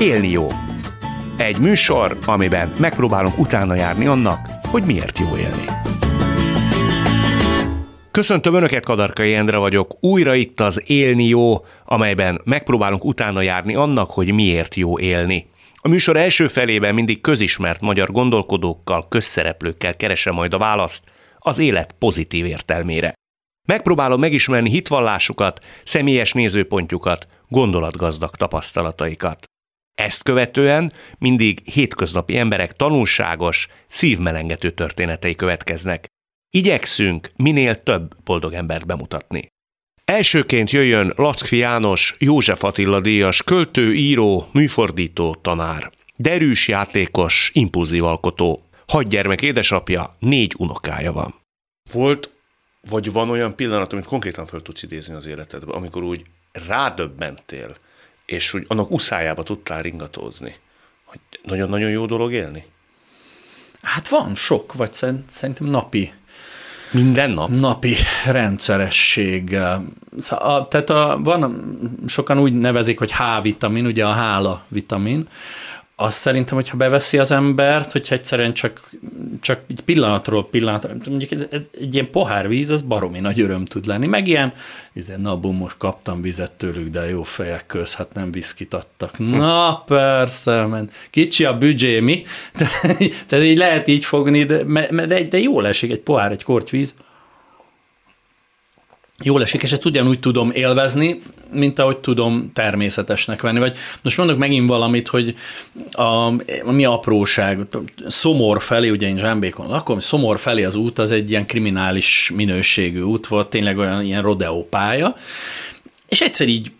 Élni jó. Egy műsor, amiben megpróbálunk utána járni annak, hogy miért jó élni. Köszöntöm Önöket, Kadarkai Endre vagyok. Újra itt az Élni jó, amelyben megpróbálunk utána járni annak, hogy miért jó élni. A műsor első felében mindig közismert magyar gondolkodókkal, közszereplőkkel keresem majd a választ az élet pozitív értelmére. Megpróbálom megismerni hitvallásukat, személyes nézőpontjukat, gondolatgazdag tapasztalataikat. Ezt követően mindig hétköznapi emberek tanulságos, szívmelengető történetei következnek. Igyekszünk minél több boldog embert bemutatni. Elsőként jöjjön Lackfi János, József Attila díjas, költő, író, műfordító, tanár. Derűs játékos, impulzív alkotó. Hat gyermek édesapja, négy unokája van. Volt, vagy van olyan pillanat, amit konkrétan fel tudsz idézni az életedbe, amikor úgy rádöbbentél, és úgy annak uszájába tudtál ringatózni, hogy nagyon-nagyon jó dolog élni? Hát van sok, vagy szerintem napi. Minden nap? Napi rendszerességgel. Szóval, tehát a, van, sokan úgy nevezik, hogy H-vitamin, ugye a hála vitamin, azt szerintem, hogyha beveszi az embert, hogyha egyszerűen csak, csak egy pillanatról pillanatra, mondjuk ez, egy ilyen pohár víz, az baromi nagy öröm tud lenni, meg ilyen, izé, na bum, most kaptam vizet tőlük, de jó fejek köz, hát nem viszkit adtak. Na persze, ment. kicsi a büdzsé, mi? De, de így lehet így fogni, de, de, de jól esik egy pohár, egy kortyvíz, jól esik, és ezt ugyanúgy tudom élvezni, mint ahogy tudom természetesnek venni. Vagy most mondok megint valamit, hogy a, a mi apróság, Szomor felé, ugye én Zsámbékon lakom, Szomor felé az út az egy ilyen kriminális minőségű út volt, tényleg olyan ilyen rodeó pálya, és egyszer így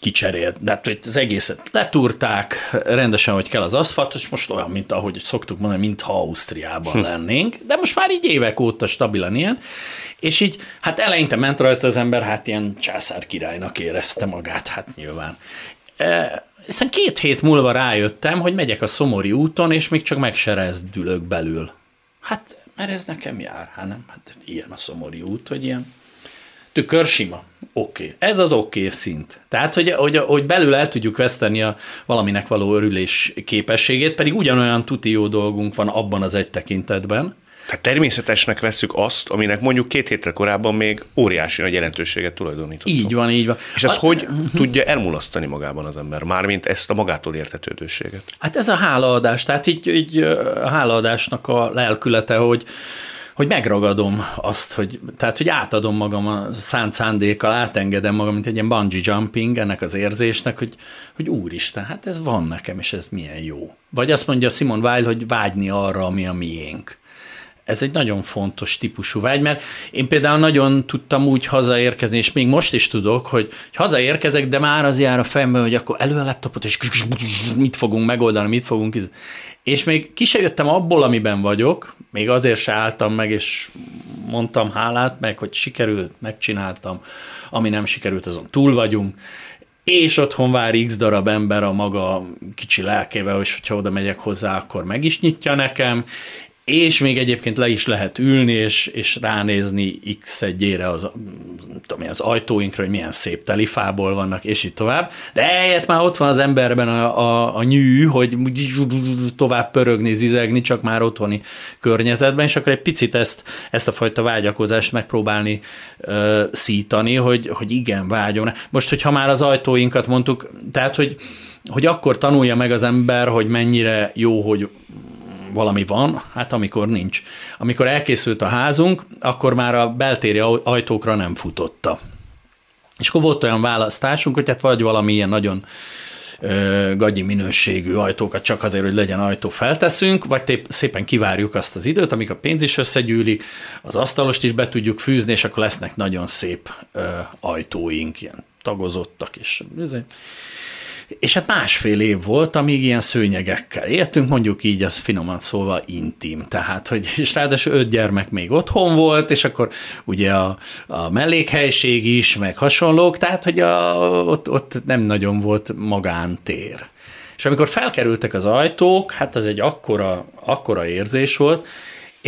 kicserélt, de hát az egészet letúrták, rendesen, hogy kell az aszfalt, és most olyan, mint ahogy szoktuk mondani, mintha Ausztriában hm. lennénk, de most már így évek óta stabilan ilyen, és így, hát eleinte ment rajta az ember, hát ilyen császár királynak érezte magát, hát nyilván. E, aztán két hét múlva rájöttem, hogy megyek a Szomori úton, és még csak meg se rezdülök belül. Hát, mert ez nekem jár, hát nem, hát ilyen a Szomori út, hogy ilyen tükör sima. Oké. Okay. Ez az oké okay szint. Tehát, hogy, hogy, hogy belül el tudjuk veszteni a valaminek való örülés képességét, pedig ugyanolyan tuti jó dolgunk van abban az egy tekintetben, tehát természetesnek veszük azt, aminek mondjuk két héttel korábban még óriási nagy jelentőséget tulajdonítottunk. Így van, így van. És ez hát, hogy tudja elmulasztani magában az ember, mármint ezt a magától értetődőséget? Hát ez a hálaadás, tehát így, így a hálaadásnak a lelkülete, hogy, hogy megragadom azt, hogy, tehát, hogy átadom magam a szánt szándékkal, átengedem magam, mint egy ilyen bungee jumping ennek az érzésnek, hogy, hogy úristen, hát ez van nekem, és ez milyen jó. Vagy azt mondja Simon Weil, hogy vágyni arra, ami a miénk ez egy nagyon fontos típusú vágy, mert én például nagyon tudtam úgy hazaérkezni, és még most is tudok, hogy, hogy hazaérkezek, de már az jár a fejembe, hogy akkor elő a laptopot, és mit fogunk megoldani, mit fogunk. És még ki se jöttem abból, amiben vagyok, még azért se álltam meg, és mondtam hálát, meg hogy sikerült, megcsináltam, ami nem sikerült, azon túl vagyunk, és otthon vár x darab ember a maga kicsi lelkével, és hogyha oda megyek hozzá, akkor meg is nyitja nekem, és még egyébként le is lehet ülni, és, és ránézni x egyére az, tudom, az ajtóinkra, hogy milyen szép telifából vannak, és így tovább. De eljött már ott van az emberben a, a, a nyű, hogy tovább pörögni, zizegni, csak már otthoni környezetben, és akkor egy picit ezt, ezt a fajta vágyakozást megpróbálni uh, szítani, hogy, hogy igen, vágyom. Most, hogyha már az ajtóinkat mondtuk, tehát, hogy hogy akkor tanulja meg az ember, hogy mennyire jó, hogy valami van, hát amikor nincs. Amikor elkészült a házunk, akkor már a beltéri ajtókra nem futotta. És akkor volt olyan választásunk, hogy hát vagy valami ilyen nagyon ö, gagyi minőségű ajtókat csak azért, hogy legyen ajtó felteszünk, vagy tép, szépen kivárjuk azt az időt, amíg a pénz is összegyűlik, az asztalost is be tudjuk fűzni, és akkor lesznek nagyon szép ö, ajtóink, ilyen tagozottak, és ezért és hát másfél év volt, amíg ilyen szőnyegekkel éltünk, mondjuk így, az finoman szólva intim. Tehát, hogy és ráadásul öt gyermek még otthon volt, és akkor ugye a, a mellékhelység is, meg hasonlók, tehát, hogy a, ott, ott nem nagyon volt magántér. És amikor felkerültek az ajtók, hát ez egy akkora, akkora érzés volt,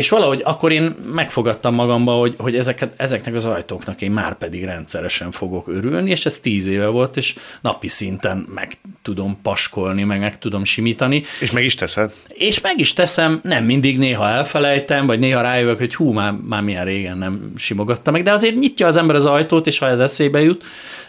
és valahogy akkor én megfogadtam magamba, hogy, hogy ezeket, ezeknek az ajtóknak én már pedig rendszeresen fogok örülni, és ez tíz éve volt, és napi szinten meg tudom paskolni, meg meg tudom simítani. És meg is teszed? És meg is teszem, nem mindig, néha elfelejtem, vagy néha rájövök, hogy hú, már, már milyen régen nem simogatta meg, de azért nyitja az ember az ajtót, és ha ez eszébe jut,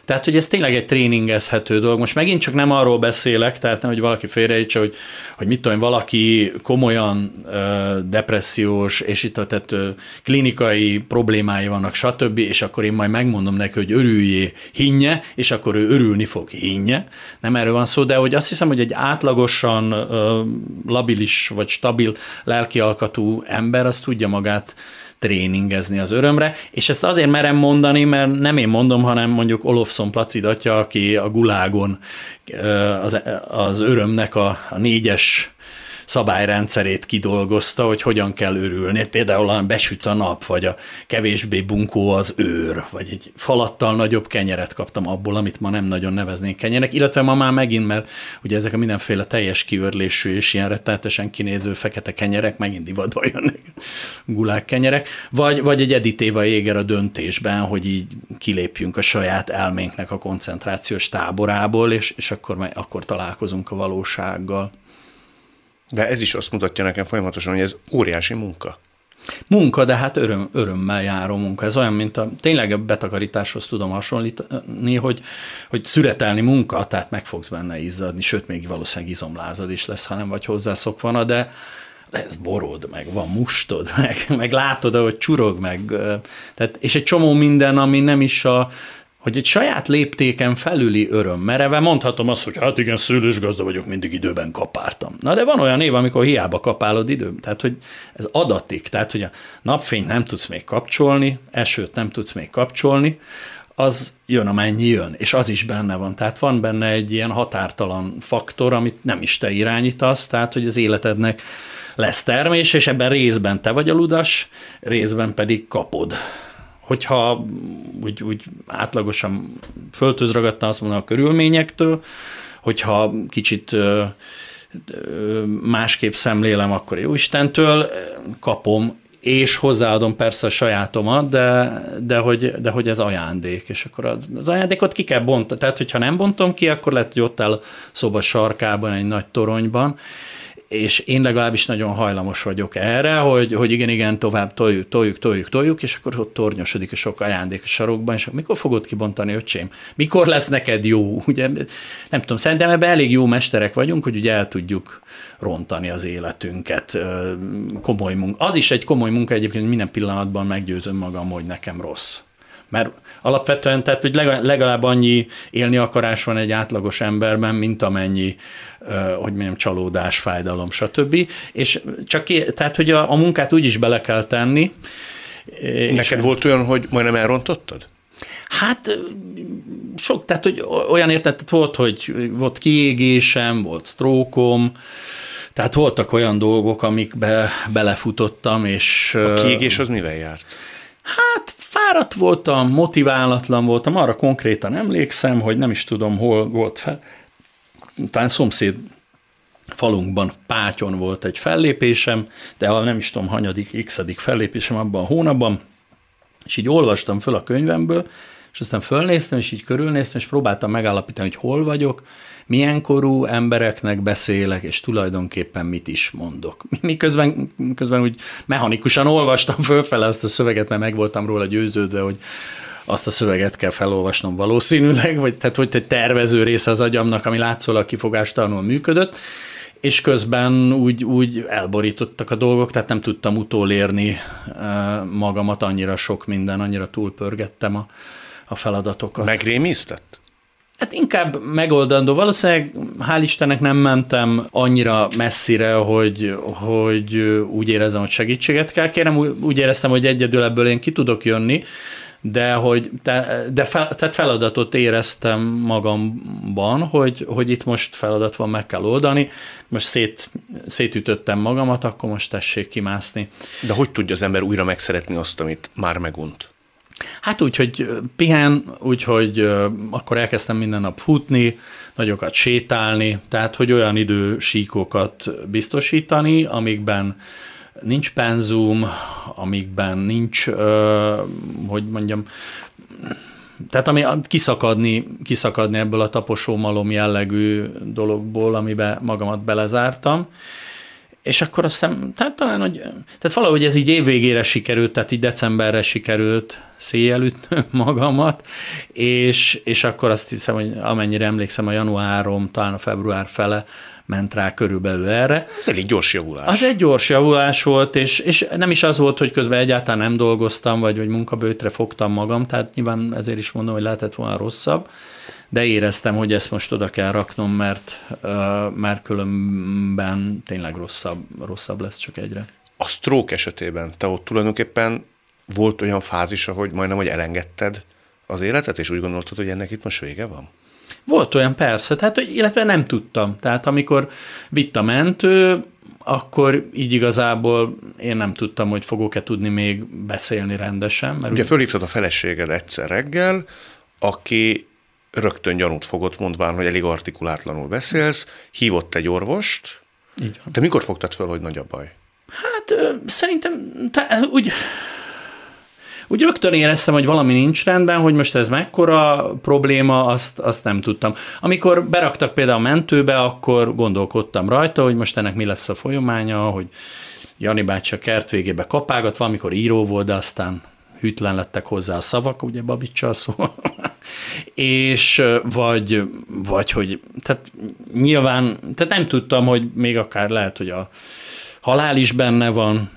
tehát, hogy ez tényleg egy tréningezhető dolog. Most megint csak nem arról beszélek, tehát nem, hogy valaki félrejtse, hogy, hogy mit tudom, valaki komolyan ö, depressziós, és itt a tehát, ö, klinikai problémái vannak, stb., és akkor én majd megmondom neki, hogy örüljé, hinnye, és akkor ő örülni fog, hinnye. Nem erről van szó, de hogy azt hiszem, hogy egy átlagosan ö, labilis vagy stabil lelkialkatú ember, az tudja magát tréningezni az örömre, és ezt azért merem mondani, mert nem én mondom, hanem mondjuk Olofsson Placid aki a gulágon az, az örömnek a, a négyes szabályrendszerét kidolgozta, hogy hogyan kell örülni. Például a besüt a nap, vagy a kevésbé bunkó az őr, vagy egy falattal nagyobb kenyeret kaptam abból, amit ma nem nagyon neveznénk kenyerek, illetve ma már megint, mert ugye ezek a mindenféle teljes kiörlésű és ilyen rettenetesen kinéző fekete kenyerek megint divatba jönnek, gulák kenyerek, vagy, vagy egy editéva éger a döntésben, hogy így kilépjünk a saját elménknek a koncentrációs táborából, és, és akkor, akkor találkozunk a valósággal. De ez is azt mutatja nekem folyamatosan, hogy ez óriási munka. Munka, de hát öröm, örömmel járó munka. Ez olyan, mint a tényleg a betakarításhoz tudom hasonlítani, hogy, hogy szüretelni munka, tehát meg fogsz benne izzadni, sőt, még valószínűleg izomlázad is lesz, ha nem vagy hozzászokva, de lesz borod, meg van mustod, meg, meg látod, ahogy csurog, meg, tehát, és egy csomó minden, ami nem is a hogy egy saját léptéken felüli öröm mereve mondhatom azt, hogy hát igen, szőlős gazda vagyok, mindig időben kapáltam. Na de van olyan év, amikor hiába kapálod időben, tehát hogy ez adatik, tehát hogy a napfényt nem tudsz még kapcsolni, esőt nem tudsz még kapcsolni, az jön, amennyi jön, és az is benne van. Tehát van benne egy ilyen határtalan faktor, amit nem is te irányítasz, tehát hogy az életednek lesz termés, és ebben részben te vagy a ludas, részben pedig kapod hogyha úgy, úgy átlagosan föltöz ragadta azt mondom a körülményektől, hogyha kicsit másképp szemlélem, akkor jó Istentől kapom, és hozzáadom persze a sajátomat, de, de, hogy, de hogy ez ajándék, és akkor az, az ajándékot ki kell bontani. Tehát, hogyha nem bontom ki, akkor lehet, hogy ott áll szoba sarkában, egy nagy toronyban, és én legalábbis nagyon hajlamos vagyok erre, hogy, hogy igen, igen, tovább toljuk, toljuk, toljuk, toljuk, és akkor ott tornyosodik a sok ajándék a sarokban, és mikor fogod kibontani, öcsém? Mikor lesz neked jó? Ugye, nem tudom, szerintem ebben elég jó mesterek vagyunk, hogy ugye el tudjuk rontani az életünket. Komoly munka. Az is egy komoly munka egyébként, hogy minden pillanatban meggyőzöm magam, hogy nekem rossz. Mert alapvetően, tehát, hogy legalább annyi élni akarás van egy átlagos emberben, mint amennyi, hogy mondjam, csalódás, fájdalom, stb. És csak, tehát, hogy a, a munkát úgy is bele kell tenni. Neked és volt olyan, hogy majdnem elrontottad? Hát sok, tehát hogy olyan értetett volt, hogy volt kiégésem, volt sztrókom, tehát voltak olyan dolgok, amikbe belefutottam, és... A kiégés az mivel járt? Hát fáradt voltam, motiválatlan voltam, arra konkrétan emlékszem, hogy nem is tudom, hol volt fel. Talán szomszéd falunkban Pátyon volt egy fellépésem, de ha nem is tudom, hanyadik, x fellépésem abban a hónapban, és így olvastam föl a könyvemből, és aztán fölnéztem, és így körülnéztem, és próbáltam megállapítani, hogy hol vagyok, milyen korú embereknek beszélek, és tulajdonképpen mit is mondok. Miközben közben úgy mechanikusan olvastam fölfele ezt a szöveget, mert meg voltam róla győződve, hogy azt a szöveget kell felolvasnom valószínűleg, vagy tehát hogy egy tervező része az agyamnak, ami látszólag kifogástalanul működött, és közben úgy, úgy elborítottak a dolgok, tehát nem tudtam utolérni eh, magamat, annyira sok minden, annyira túlpörgettem a, a feladatokat. Megrémisztett? Hát inkább megoldandó. Valószínűleg hál' Istennek nem mentem annyira messzire, hogy, hogy úgy érezem, hogy segítséget kell kérnem. Úgy éreztem, hogy egyedül ebből én ki tudok jönni, de, hogy, de, de fel, tehát feladatot éreztem magamban, hogy, hogy itt most feladat van, meg kell oldani, most szét, szétütöttem magamat, akkor most tessék kimászni. De hogy tudja az ember újra megszeretni azt, amit már megunt? Hát úgy, hogy pihen, úgyhogy akkor elkezdtem minden nap futni, nagyokat sétálni, tehát hogy olyan idősíkokat biztosítani, amikben nincs penzum, amikben nincs, hogy mondjam, tehát ami kiszakadni, kiszakadni ebből a taposómalom jellegű dologból, amiben magamat belezártam, és akkor azt hiszem, tehát talán, hogy, tehát valahogy ez így évvégére sikerült, tehát így decemberre sikerült széjelüt magamat, és, és akkor azt hiszem, hogy amennyire emlékszem, a januárom, talán a február fele ment rá körülbelül erre. Ez elég gyors javulás. Az egy gyors javulás volt, és, és nem is az volt, hogy közben egyáltalán nem dolgoztam, vagy, vagy munkabőtre fogtam magam, tehát nyilván ezért is mondom, hogy lehetett volna rosszabb, de éreztem, hogy ezt most oda kell raknom, mert, mert különben tényleg rosszabb, rosszabb lesz csak egyre. A stroke esetében te ott tulajdonképpen volt olyan fázis, hogy majdnem, hogy elengedted az életet, és úgy gondoltad, hogy ennek itt most vége van? Volt olyan, persze, tehát, illetve nem tudtam. Tehát amikor vitt a mentő, akkor így igazából én nem tudtam, hogy fogok-e tudni még beszélni rendesen. Mert Ugye úgy... fölhívtad a feleséged egyszer reggel, aki rögtön gyanút fogott, mondván, hogy elég artikulátlanul beszélsz, hívott egy orvost. Így van. De mikor fogtad föl, hogy nagy a baj? Hát szerintem te, úgy úgy rögtön éreztem, hogy valami nincs rendben, hogy most ez mekkora probléma, azt, azt nem tudtam. Amikor beraktak például a mentőbe, akkor gondolkodtam rajta, hogy most ennek mi lesz a folyamánya, hogy Jani bácsi a kert végébe kapágat, valamikor író volt, de aztán hűtlen lettek hozzá a szavak, ugye Babicsal szó. és vagy, vagy hogy, tehát nyilván, tehát nem tudtam, hogy még akár lehet, hogy a halál is benne van,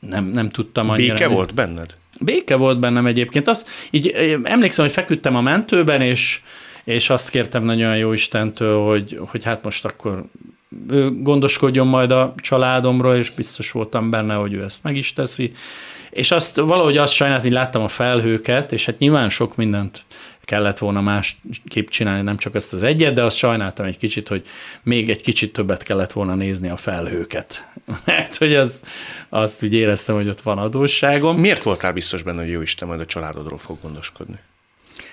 nem, nem tudtam annyira. Béke volt benned? Béke volt bennem egyébként. Azt, így emlékszem, hogy feküdtem a mentőben, és, és azt kértem nagyon jó Istentől, hogy, hogy hát most akkor ő gondoskodjon majd a családomról, és biztos voltam benne, hogy ő ezt meg is teszi. És azt valahogy azt sajnáltam, hogy láttam a felhőket, és hát nyilván sok mindent kellett volna más kép csinálni, nem csak ezt az egyet, de azt sajnáltam egy kicsit, hogy még egy kicsit többet kellett volna nézni a felhőket. Mert hogy az, azt úgy éreztem, hogy ott van adósságom. Miért voltál biztos benne, hogy jó Isten majd a családodról fog gondoskodni?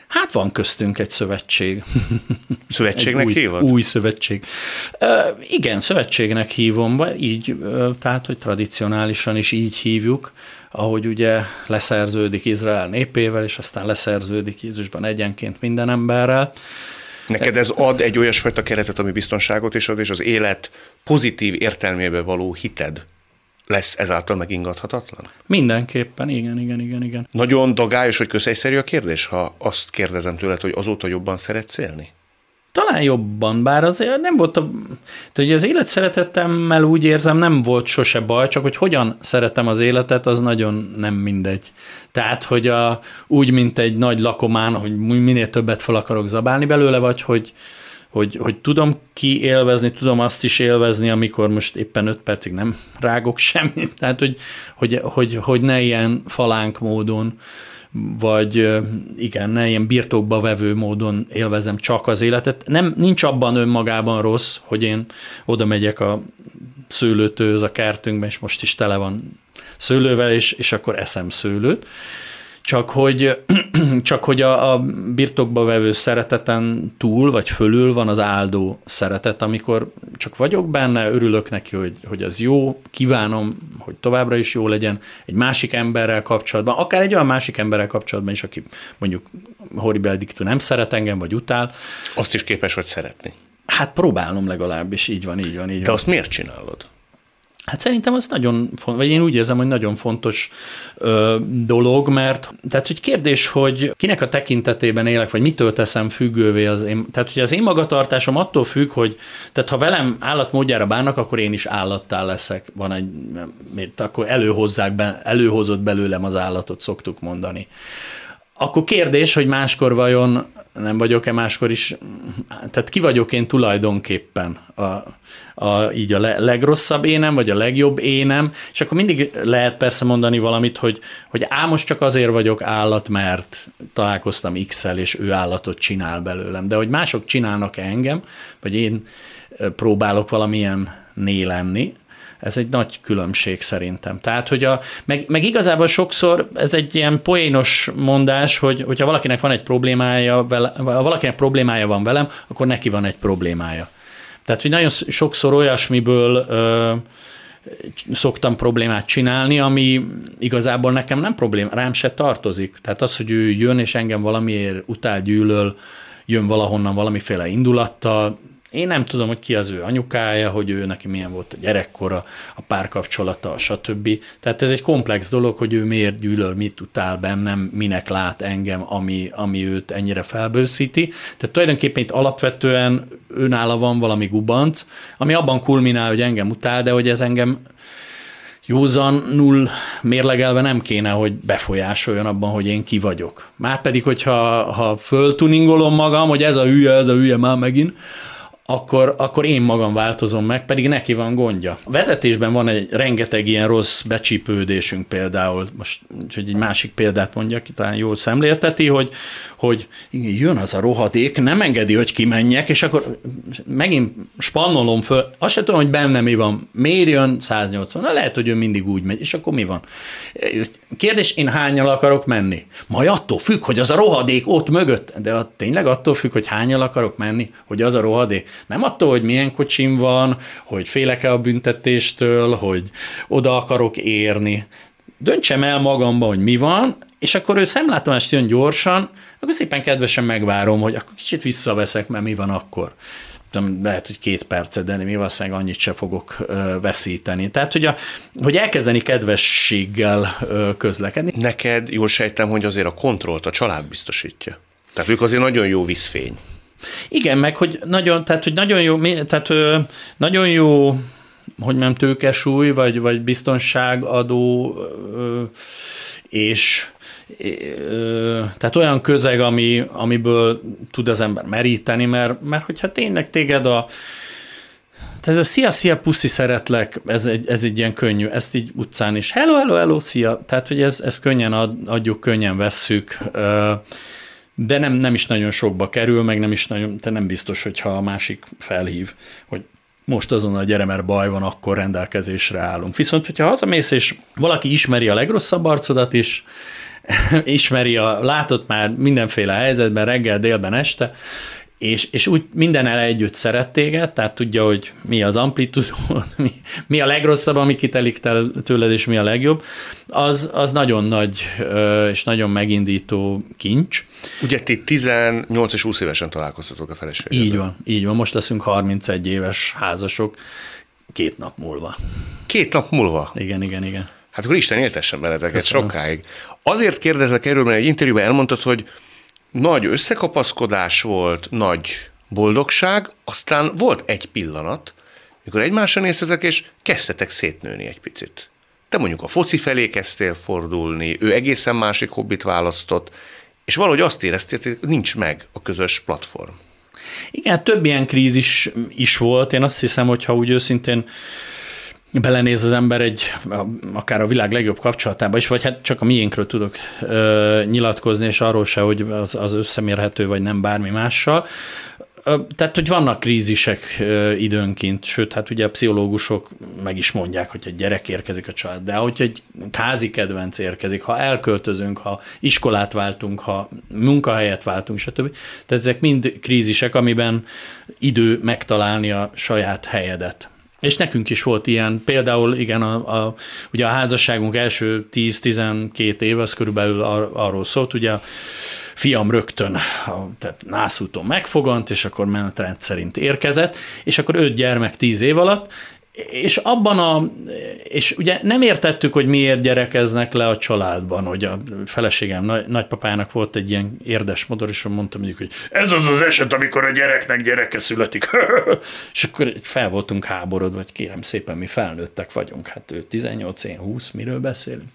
Hát van köztünk egy szövetség. Szövetségnek egy új, hívod? Új szövetség. Uh, igen, szövetségnek hívom, így, uh, tehát, hogy tradicionálisan is így hívjuk ahogy ugye leszerződik Izrael népével, és aztán leszerződik Jézusban egyenként minden emberrel. Neked ez ad egy olyasfajta keretet, ami biztonságot is ad, és az élet pozitív értelmébe való hited lesz ezáltal megingathatatlan? Mindenképpen, igen, igen, igen, igen. Nagyon dagályos, hogy közegyszerű a kérdés, ha azt kérdezem tőled, hogy azóta jobban szeretsz élni? Talán jobban, bár azért nem volt a... Hogy az élet szeretetemmel úgy érzem, nem volt sose baj, csak hogy hogyan szeretem az életet, az nagyon nem mindegy. Tehát, hogy a, úgy, mint egy nagy lakomán, hogy minél többet fel akarok zabálni belőle, vagy hogy, hogy, hogy tudom ki élvezni, tudom azt is élvezni, amikor most éppen öt percig nem rágok semmit. Tehát, hogy, hogy, hogy, hogy ne ilyen falánk módon vagy igen, ne ilyen birtokba vevő módon élvezem csak az életet. Nem, nincs abban önmagában rossz, hogy én oda megyek a szőlőtőhöz a kertünkben, és most is tele van szőlővel, és, és akkor eszem szőlőt. Csak hogy, csak hogy a, a birtokba vevő szereteten túl, vagy fölül van az áldó szeretet, amikor csak vagyok benne, örülök neki, hogy, hogy az jó, kívánom, hogy továbbra is jó legyen egy másik emberrel kapcsolatban, akár egy olyan másik emberrel kapcsolatban is, aki mondjuk horrible dictu nem szeret engem, vagy utál. Azt is képes vagy szeretni. Hát próbálom legalábbis, így van, így van, így De van. azt miért csinálod? Hát szerintem az nagyon fontos, vagy én úgy érzem, hogy nagyon fontos ö, dolog, mert tehát, hogy kérdés, hogy kinek a tekintetében élek, vagy mitől teszem függővé az én, tehát, hogy az én magatartásom attól függ, hogy tehát ha velem állatmódjára bánnak, akkor én is állattá leszek. Van egy, mit, akkor előhozzák be, előhozott belőlem az állatot, szoktuk mondani. Akkor kérdés, hogy máskor vajon nem vagyok-e máskor is, tehát ki vagyok én tulajdonképpen? A, a, így a legrosszabb énem, vagy a legjobb énem, és akkor mindig lehet persze mondani valamit, hogy, hogy á, most csak azért vagyok állat, mert találkoztam X-el, és ő állatot csinál belőlem, de hogy mások csinálnak engem, vagy én próbálok valamilyen né lenni, ez egy nagy különbség szerintem. Tehát, hogy a, meg, meg igazából sokszor ez egy ilyen poénos mondás, hogy hogyha valakinek van egy problémája, vele, ha valakinek problémája van velem, akkor neki van egy problémája. Tehát, hogy nagyon sokszor olyasmiből ö, szoktam problémát csinálni, ami igazából nekem nem problém, rám se tartozik. Tehát az, hogy ő jön és engem valamiért utál, gyűlöl, jön valahonnan valamiféle indulattal, én nem tudom, hogy ki az ő anyukája, hogy ő neki milyen volt a gyerekkora, a párkapcsolata, stb. Tehát ez egy komplex dolog, hogy ő miért gyűlöl, mit utál bennem, minek lát engem, ami, ami őt ennyire felbőszíti. Tehát tulajdonképpen itt alapvetően önála van valami gubanc, ami abban kulminál, hogy engem utál, de hogy ez engem null mérlegelve nem kéne, hogy befolyásoljon abban, hogy én ki vagyok. Márpedig, hogyha ha föltuningolom magam, hogy ez a hülye, ez a hülye már megint, akkor, akkor én magam változom meg, pedig neki van gondja. A vezetésben van egy rengeteg ilyen rossz becsípődésünk például, most hogy egy másik példát mondjak, talán jól szemlélteti, hogy, hogy jön az a rohadék, nem engedi, hogy kimenjek, és akkor megint spannolom föl, azt sem tudom, hogy benne mi van. Miért jön 180? Na lehet, hogy ő mindig úgy megy, és akkor mi van? Kérdés, én hányal akarok menni? Majd attól függ, hogy az a rohadék ott mögött, de tényleg attól függ, hogy hányal akarok menni, hogy az a rohadék. Nem attól, hogy milyen kocsim van, hogy félek-e a büntetéstől, hogy oda akarok érni. Döntsem el magamba, hogy mi van, és akkor ő szemlátomást jön gyorsan, akkor szépen kedvesen megvárom, hogy akkor kicsit visszaveszek, mert mi van akkor tudom, lehet, hogy két percet, de mi valószínűleg annyit se fogok veszíteni. Tehát, hogy, a, hogy elkezdeni kedvességgel közlekedni. Neked jól sejtem, hogy azért a kontrollt a család biztosítja. Tehát ők azért nagyon jó vízfény. Igen, meg hogy nagyon, tehát, hogy nagyon jó, tehát nagyon jó hogy nem tőkesúly, vagy, vagy biztonságadó, és tehát olyan közeg, ami, amiből tud az ember meríteni, mert, mert hogyha tényleg téged a ez a szia, szia, puszi, szeretlek, ez egy, ez egy ilyen könnyű, ezt így utcán is, hello, hello, hello, szia, tehát hogy ez, ez könnyen ad, adjuk, könnyen vesszük, de nem, nem is nagyon sokba kerül, meg nem is nagyon, te nem biztos, hogyha a másik felhív, hogy most azon a gyere, mert baj van, akkor rendelkezésre állunk. Viszont, hogyha hazamész, és valaki ismeri a legrosszabb arcodat is, ismeri a, látott már mindenféle helyzetben, reggel, délben, este, és, és úgy el együtt szeret téged, tehát tudja, hogy mi az amplitudó, mi, mi a legrosszabb, ami kitelik tőled, és mi a legjobb, az, az nagyon nagy és nagyon megindító kincs. Ugye ti 18 és 20 évesen találkoztatok a feleségeddel. Így van, így van. Most leszünk 31 éves házasok két nap múlva. Két nap múlva? Igen, igen, igen. Hát akkor Isten éltessen veleteket Köszönöm. sokáig. Azért kérdezlek erről, mert egy interjúban elmondtad, hogy nagy összekapaszkodás volt, nagy boldogság, aztán volt egy pillanat, mikor egymásra néztetek, és kezdtetek szétnőni egy picit. Te mondjuk a foci felé kezdtél fordulni, ő egészen másik hobbit választott, és valahogy azt éreztél, hogy nincs meg a közös platform. Igen, több ilyen krízis is volt. Én azt hiszem, hogy ha úgy őszintén belenéz az ember egy, akár a világ legjobb kapcsolatába is, vagy hát csak a miénkről tudok ö, nyilatkozni, és arról se, hogy az, az összemérhető, vagy nem bármi mással. Tehát, hogy vannak krízisek időnként, sőt, hát ugye a pszichológusok meg is mondják, hogy egy gyerek érkezik a család, de hogy egy kázi kedvenc érkezik, ha elköltözünk, ha iskolát váltunk, ha munkahelyet váltunk, stb. Tehát ezek mind krízisek, amiben idő megtalálni a saját helyedet. És nekünk is volt ilyen, például igen, a, a, ugye a házasságunk első 10-12 év az körülbelül ar, arról szólt, ugye a fiam rögtön a, tehát nászúton megfogant, és akkor menetrend szerint érkezett, és akkor öt gyermek tíz év alatt, és abban a, és ugye nem értettük, hogy miért gyerekeznek le a családban, hogy a feleségem nagy, nagypapának volt egy ilyen érdes modor, és mondtam mondjuk, hogy ez az az eset, amikor a gyereknek gyereke születik. és akkor fel voltunk háborodva, vagy kérem szépen, mi felnőttek vagyunk, hát ő 18, én 20, miről beszélünk.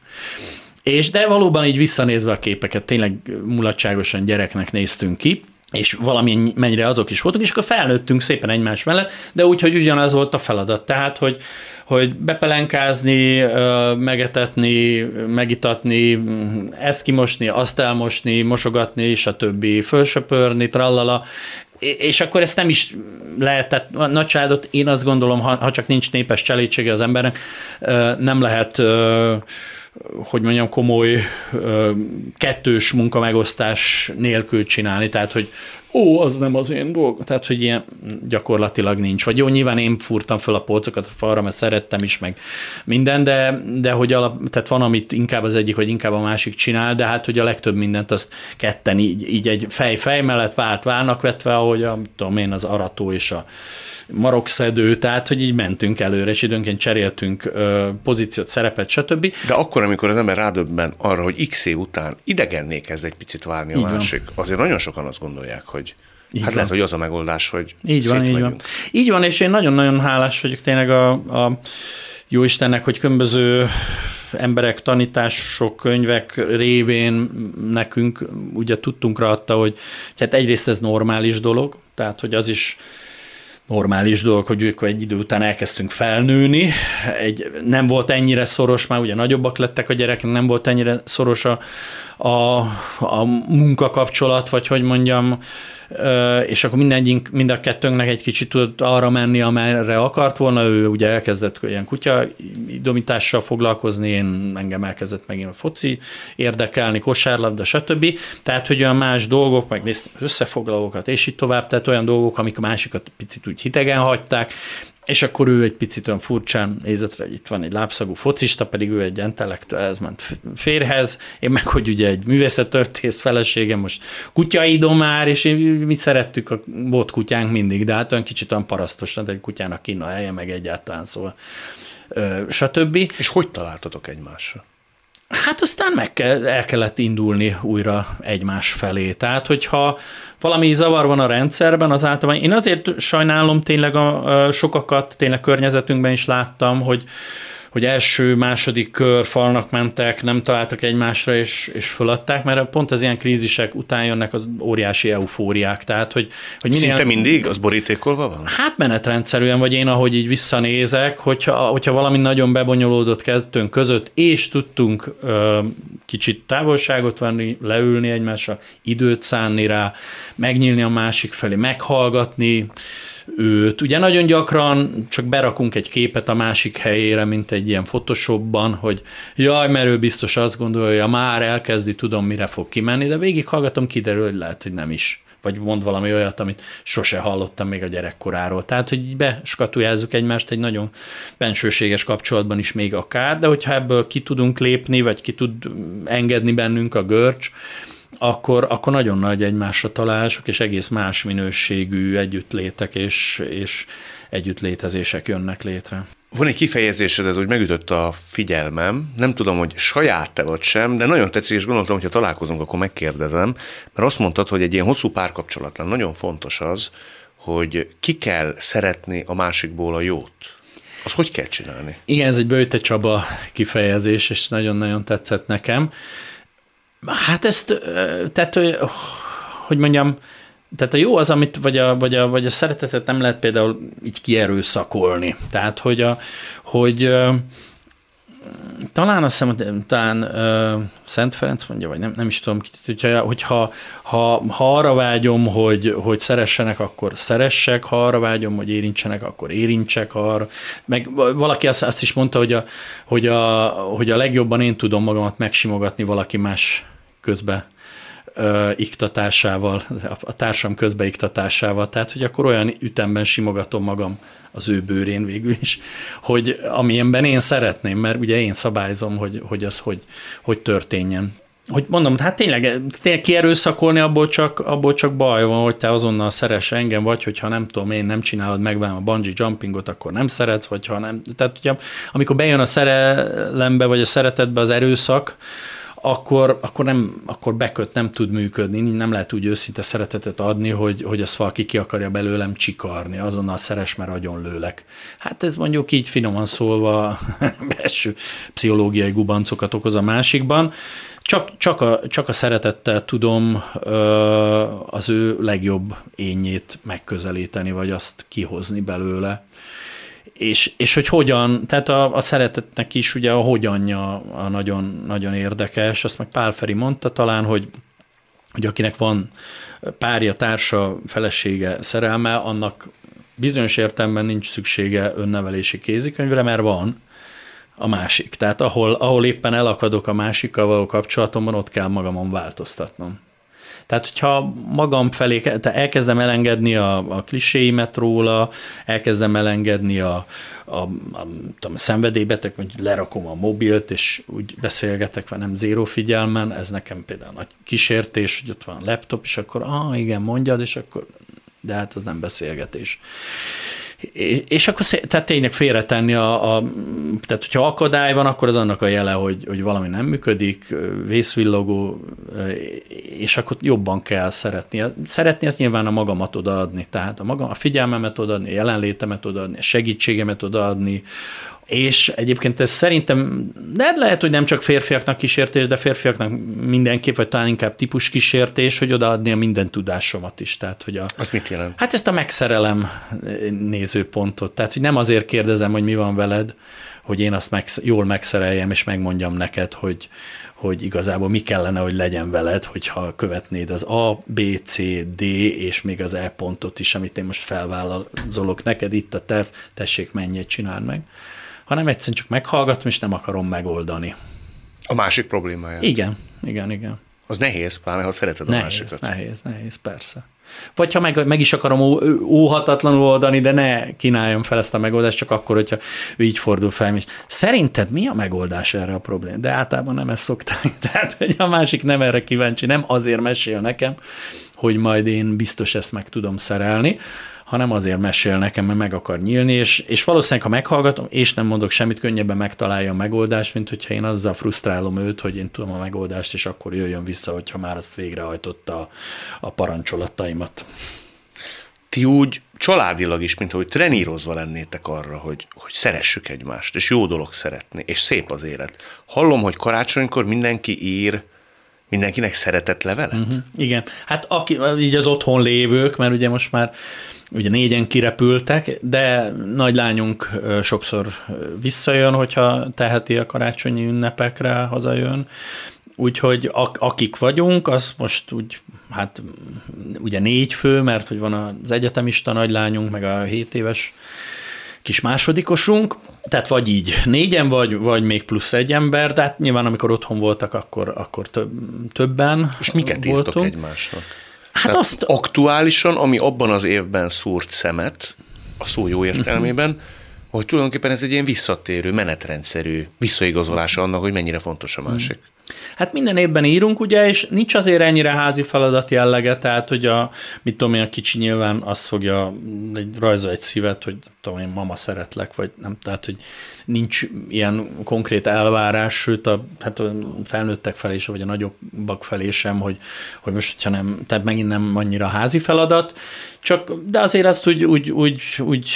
És de valóban így visszanézve a képeket, tényleg mulatságosan gyereknek néztünk ki, és valami mennyire azok is voltunk, és akkor felnőttünk szépen egymás mellett, de úgy, hogy ugyanaz volt a feladat. Tehát, hogy, hogy bepelenkázni, megetetni, megitatni, ezt kimosni, azt elmosni, mosogatni, és a többi, fölsöpörni, trallala, és akkor ezt nem is lehetett, nagy családot én azt gondolom, ha, ha csak nincs népes cselédsége az embernek, nem lehet hogy mondjam, komoly kettős munkamegosztás nélkül csinálni, tehát hogy ó, az nem az én dolgom. Tehát, hogy ilyen gyakorlatilag nincs. Vagy jó, nyilván én furtam föl a polcokat a falra, mert szerettem is, meg minden, de, de hogy alap, tehát van, amit inkább az egyik, vagy inkább a másik csinál, de hát, hogy a legtöbb mindent azt ketten így, így egy fej-fej mellett vált válnak vetve, ahogy a, tudom én, az arató és a marokszedő, tehát hogy így mentünk előre, és időnként cseréltünk pozíciót, szerepet, stb. De akkor, amikor az ember rádöbben arra, hogy x év után idegenné kezd egy picit várni a így másik, van. azért nagyon sokan azt gondolják, hogy így hát van. lehet, hogy az a megoldás, hogy így van, így van. Így van, és én nagyon-nagyon hálás vagyok tényleg a, a jó Istennek, hogy különböző emberek, tanítások, könyvek révén nekünk ugye tudtunk rá hogy hát egyrészt ez normális dolog, tehát hogy az is normális dolog, hogy ők egy idő után elkezdtünk felnőni. Egy, nem volt ennyire szoros, már ugye nagyobbak lettek a gyerekek, nem volt ennyire szoros a, a, a munkakapcsolat, vagy hogy mondjam, és akkor mindegyink, mind a kettőnknek egy kicsit tudott arra menni, amerre akart volna. Ő ugye elkezdett ilyen kutya idomítással foglalkozni, én engem elkezdett megint a foci érdekelni, kosárlabda, stb. Tehát, hogy olyan más dolgok, meg összefoglalókat, és így tovább, tehát olyan dolgok, amik a másikat picit úgy hidegen hagyták, és akkor ő egy picit olyan furcsán nézetre, hogy itt van egy lábszagú focista, pedig ő egy ez ment férhez, én meg, hogy ugye egy művészettörtész feleségem, most kutyaidomár, és mi szerettük, a, volt kutyánk mindig, de hát olyan kicsit olyan parasztos, egy kutyának kín a helye, meg egyáltalán, szóval ö, stb. És hogy találtatok egymásra? Hát aztán meg kell, el kellett indulni újra egymás felé. Tehát, hogyha valami zavar van a rendszerben, az általában én azért sajnálom tényleg a, a sokakat, tényleg környezetünkben is láttam, hogy hogy első, második kör falnak mentek, nem találtak egymásra, és, és föladták, mert pont az ilyen krízisek után jönnek az óriási eufóriák. Tehát, hogy, hogy minél... Szinte mindig? Az borítékolva van? Hát menetrendszerűen, vagy én, ahogy így visszanézek, hogyha, hogyha valami nagyon bebonyolódott kettőnk között, és tudtunk ö, kicsit távolságot venni, leülni egymásra, időt szánni rá, megnyílni a másik felé, meghallgatni, őt. Ugye nagyon gyakran csak berakunk egy képet a másik helyére, mint egy ilyen Photoshopban, hogy jaj, mert ő biztos azt gondolja, már elkezdi, tudom, mire fog kimenni, de végighallgatom, kiderül, hogy lehet, hogy nem is vagy mond valami olyat, amit sose hallottam még a gyerekkoráról. Tehát, hogy beskatujázzuk egymást egy nagyon bensőséges kapcsolatban is még akár, de hogyha ebből ki tudunk lépni, vagy ki tud engedni bennünk a görcs, akkor, akkor nagyon nagy egymásra találások, és egész más minőségű együttlétek és, és együttlétezések jönnek létre. Van egy kifejezésed, ez úgy megütött a figyelmem, nem tudom, hogy saját te vagy sem, de nagyon tetszik, és gondoltam, hogy ha találkozunk, akkor megkérdezem, mert azt mondtad, hogy egy ilyen hosszú párkapcsolatlan nagyon fontos az, hogy ki kell szeretni a másikból a jót. Az hogy kell csinálni? Igen, ez egy Bőte Csaba kifejezés, és nagyon-nagyon tetszett nekem. Hát ezt, tehát, hogy mondjam, tehát a jó az, amit, vagy a, vagy, a, vagy a szeretetet nem lehet például így kierőszakolni. Tehát, hogy, a, hogy talán azt hiszem, talán uh, Szent Ferenc mondja, vagy nem, nem is tudom, hogyha, hogyha ha, ha arra vágyom, hogy, hogy szeressenek, akkor szeressek, ha arra vágyom, hogy érintsenek, akkor érintsek, ha arra, meg valaki azt, azt is mondta, hogy a, hogy, a, hogy a legjobban én tudom magamat megsimogatni valaki más közbe iktatásával, a társam közbeiktatásával, tehát hogy akkor olyan ütemben simogatom magam az ő bőrén végül is, hogy amilyenben én szeretném, mert ugye én szabályzom, hogy, hogy az hogy, hogy történjen. Hogy mondom, hát tényleg, tényleg kierőszakolni abból csak, abból csak baj van, hogy te azonnal szeres engem, vagy hogyha nem tudom, én nem csinálod meg velem a bungee jumpingot, akkor nem szeretsz, vagy ha nem. Tehát ugye, amikor bejön a szerelembe, vagy a szeretetbe az erőszak, akkor, akkor, nem, akkor beköt, nem tud működni, nem lehet úgy őszinte szeretetet adni, hogy, hogy azt valaki ki akarja belőlem csikarni, azonnal szeres, mert agyon lőlek. Hát ez mondjuk így finoman szólva belső pszichológiai gubancokat okoz a másikban. Csak, csak, a, csak a szeretettel tudom ö, az ő legjobb ényét megközelíteni, vagy azt kihozni belőle és, és hogy hogyan, tehát a, a szeretetnek is ugye a hogyanja a nagyon, nagyon érdekes, azt meg Pál Feri mondta talán, hogy, hogy akinek van párja, társa, felesége, szerelme, annak bizonyos értelemben nincs szüksége önnevelési kézikönyvre, mert van a másik. Tehát ahol, ahol éppen elakadok a másikkal való kapcsolatomban, ott kell magamon változtatnom. Tehát, hogyha magam felé elkezdem elengedni a, a kliséimet róla, elkezdem elengedni a, a, a, a szenvedélybeteg, hogy lerakom a mobilt, és úgy beszélgetek nem zéró figyelmen, ez nekem például nagy kísértés, hogy ott van a laptop, és akkor, ah, igen, mondjad, és akkor, de hát az nem beszélgetés. És akkor tehát tényleg félretenni a, a, tehát hogyha akadály van, akkor az annak a jele, hogy, hogy valami nem működik, vészvillogó, és akkor jobban kell szeretni. Szeretni ezt nyilván a magamat odaadni, tehát a, magam, a figyelmemet odaadni, a jelenlétemet odaadni, a segítségemet odaadni, és egyébként ez szerintem de lehet, hogy nem csak férfiaknak kísértés, de férfiaknak mindenképp, vagy talán inkább típus kísértés, hogy odaadni a minden tudásomat is. Tehát, hogy a, Azt mit jelent? Hát ezt a megszerelem nézőpontot. Tehát, hogy nem azért kérdezem, hogy mi van veled, hogy én azt meg, jól megszereljem, és megmondjam neked, hogy, hogy igazából mi kellene, hogy legyen veled, hogyha követnéd az A, B, C, D, és még az E pontot is, amit én most felvállalok neked, itt a terv, tessék, menjél, csináld meg hanem egyszerűen csak meghallgatom, és nem akarom megoldani. A másik problémája. Igen, igen, igen. Az nehéz, pláne ha szereted a nehéz, másikat. Nehéz, nehéz, persze. Vagy ha meg, meg is akarom ó, óhatatlanul oldani, de ne kínáljam fel ezt a megoldást, csak akkor, hogyha ő így fordul fel. És szerinted mi a megoldás erre a problémára? De általában nem ezt szokták. Tehát, hogy a másik nem erre kíváncsi, nem azért mesél nekem, hogy majd én biztos ezt meg tudom szerelni, hanem azért mesél nekem, mert meg akar nyílni, és, és valószínűleg, ha meghallgatom, és nem mondok semmit, könnyebben megtalálja a megoldást, mint hogyha én azzal frusztrálom őt, hogy én tudom a megoldást, és akkor jöjjön vissza, hogyha már azt végrehajtotta a, a parancsolataimat. Ti úgy családilag is, mint hogy trenírozva lennétek arra, hogy, hogy szeressük egymást, és jó dolog szeretni, és szép az élet. Hallom, hogy karácsonykor mindenki ír mindenkinek szeretett levelet? Uh-huh. Igen, hát aki, így az otthon lévők, mert ugye most már ugye négyen kirepültek, de nagy lányunk sokszor visszajön, hogyha teheti a karácsonyi ünnepekre, hazajön, úgyhogy akik vagyunk, az most úgy, hát ugye négy fő, mert hogy van az egyetemista nagylányunk, meg a 7 éves kis másodikosunk, tehát vagy így négyen, vagy, vagy még plusz egy ember, de hát nyilván amikor otthon voltak, akkor, akkor több, többen És miket voltunk. írtok egymásnak? Hát Tehát azt... Aktuálisan, ami abban az évben szúrt szemet, a szó jó értelmében, uh-huh. hogy tulajdonképpen ez egy ilyen visszatérő, menetrendszerű visszaigazolása annak, hogy mennyire fontos a másik. Uh-huh. Hát minden évben írunk, ugye, és nincs azért ennyire házi feladat jellege, tehát, hogy a, mit tudom én, a kicsi nyilván azt fogja, egy, rajzol egy szívet, hogy tudom én, mama szeretlek, vagy nem, tehát, hogy nincs ilyen konkrét elvárás, sőt, a, hát a felnőttek felé sem, vagy a nagyobbak felé sem, hogy, hogy most, hogyha nem, tehát megint nem annyira házi feladat, csak, de azért azt úgy, úgy, úgy, úgy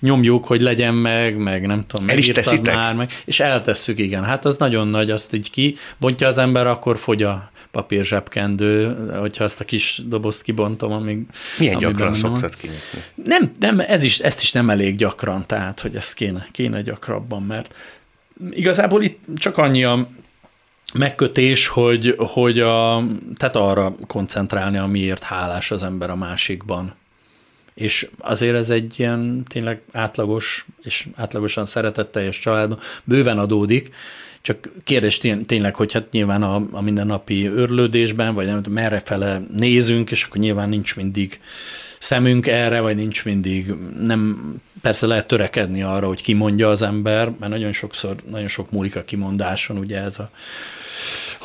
nyomjuk, hogy legyen meg, meg nem tudom, El is teszitek? már, meg, és eltesszük, igen. Hát az nagyon nagy, azt így ki, bontja az ember, akkor fogy a papír zsebkendő, hogyha ezt a kis dobozt kibontom, amíg... Milyen gyakran szoktad kinyitni? Nem, nem ez is, ezt is nem elég gyakran, tehát, hogy ezt kéne, kéne gyakrabban, mert igazából itt csak annyi a megkötés, hogy, hogy a, tehát arra koncentrálni, amiért hálás az ember a másikban. És azért ez egy ilyen tényleg átlagos és átlagosan szeretetteljes családban bőven adódik, csak kérdés tényleg, hogy hát nyilván a, a mindennapi örlődésben, vagy nem tudom, merre fele nézünk, és akkor nyilván nincs mindig szemünk erre, vagy nincs mindig, nem, persze lehet törekedni arra, hogy kimondja az ember, mert nagyon sokszor, nagyon sok múlik a kimondáson, ugye ez a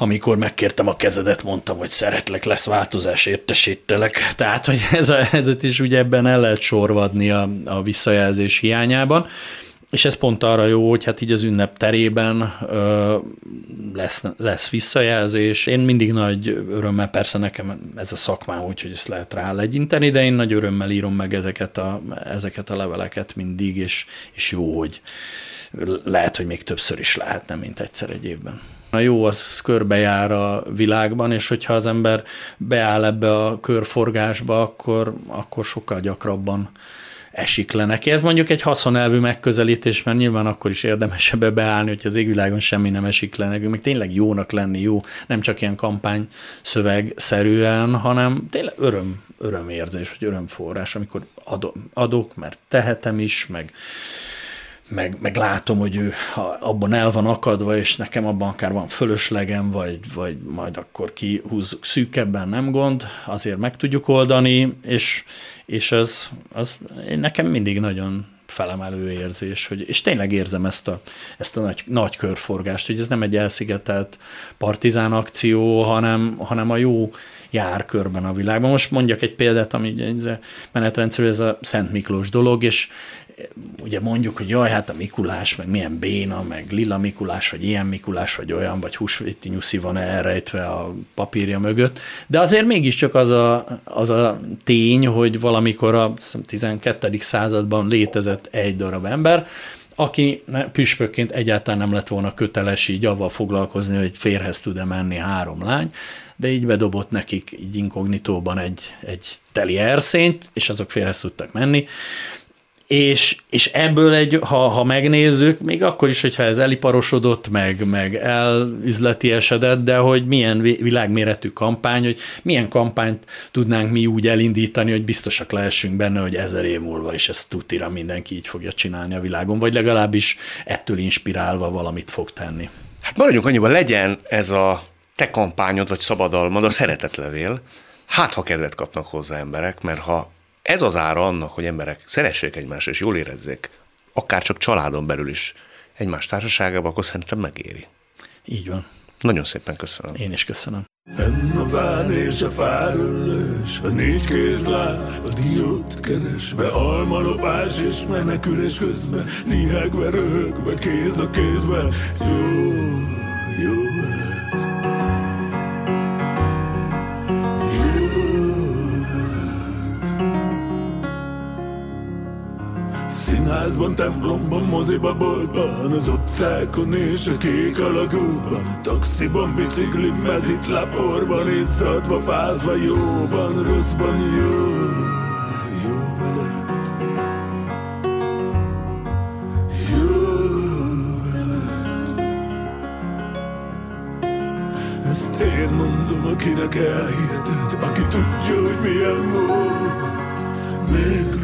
amikor megkértem a kezedet, mondtam, hogy szeretlek, lesz változás, értesítelek. Tehát, hogy ez a helyzet is ugye ebben el lehet sorvadni a, a visszajelzés hiányában. És ez pont arra jó, hogy hát így az ünnep terében ö, lesz, lesz visszajelzés. Én mindig nagy örömmel, persze nekem ez a szakmám, úgyhogy ezt lehet rá legyinteni, de én nagy örömmel írom meg ezeket a, ezeket a leveleket mindig, és, és jó, hogy lehet, hogy még többször is lehetne, mint egyszer egy évben. A jó az körbejár a világban, és hogyha az ember beáll ebbe a körforgásba, akkor, akkor sokkal gyakrabban esik le neki. Ez mondjuk egy haszonelvű megközelítés, mert nyilván akkor is érdemes ebbe beállni, hogy az égvilágon semmi nem esik le nekünk, még tényleg jónak lenni jó, nem csak ilyen kampány szövegszerűen, hanem tényleg öröm, örömérzés, vagy örömforrás, amikor adok, mert tehetem is, meg meg, meg látom, hogy ő abban el van akadva, és nekem abban akár van fölöslegem, vagy, vagy majd akkor kihúzzuk szűkebben, nem gond, azért meg tudjuk oldani, és, és ez, az nekem mindig nagyon felemelő érzés, hogy, és tényleg érzem ezt a, ezt a nagy, nagy körforgást, hogy ez nem egy elszigetelt partizán akció, hanem, hanem a jó jár körben a világban. Most mondjak egy példát, ami menetrendszerű, ez a Szent Miklós dolog, és ugye mondjuk, hogy jaj, hát a Mikulás, meg milyen béna, meg lila Mikulás, vagy ilyen Mikulás, vagy olyan, vagy húsvéti nyuszi van elrejtve a papírja mögött, de azért mégiscsak az a, az a tény, hogy valamikor a 12. században létezett egy darab ember, aki püspökként egyáltalán nem lett volna köteles így avval foglalkozni, hogy férhez tud-e menni három lány, de így bedobott nekik így inkognitóban egy, egy teli erszényt, és azok férhez tudtak menni és, és ebből egy, ha, ha megnézzük, még akkor is, hogyha ez eliparosodott, meg, meg elüzleti esedett, de hogy milyen világméretű kampány, hogy milyen kampányt tudnánk mi úgy elindítani, hogy biztosak lehessünk benne, hogy ezer év múlva is ezt tutira mindenki így fogja csinálni a világon, vagy legalábbis ettől inspirálva valamit fog tenni. Hát maradjunk annyiban, legyen ez a te kampányod, vagy szabadalmad, a szeretetlevél, hát ha kedvet kapnak hozzá emberek, mert ha ez az ára annak, hogy emberek szeressék egymást és jól érezzék, akár csak családon belül is egymás társaságában, akkor szerintem megéri. Így van. Nagyon szépen köszönöm. Én is köszönöm. Fenn a fán és a fáröllés, a négy kézláb, a diót keresve, almalopás és menekülés közben, néhegve röhögve, kéz a kézben, jó, jó veled. Színházban, templomban, moziba, boltban Az utcákon és a kék alagútban. Taxiban, biciklin, mezit, laporban Izzadva, fázva, jóban, rosszban, jó Jó veled. Jó veled. Ezt én mondom, akinek elhiheted Aki tudja, hogy milyen volt. Nélkül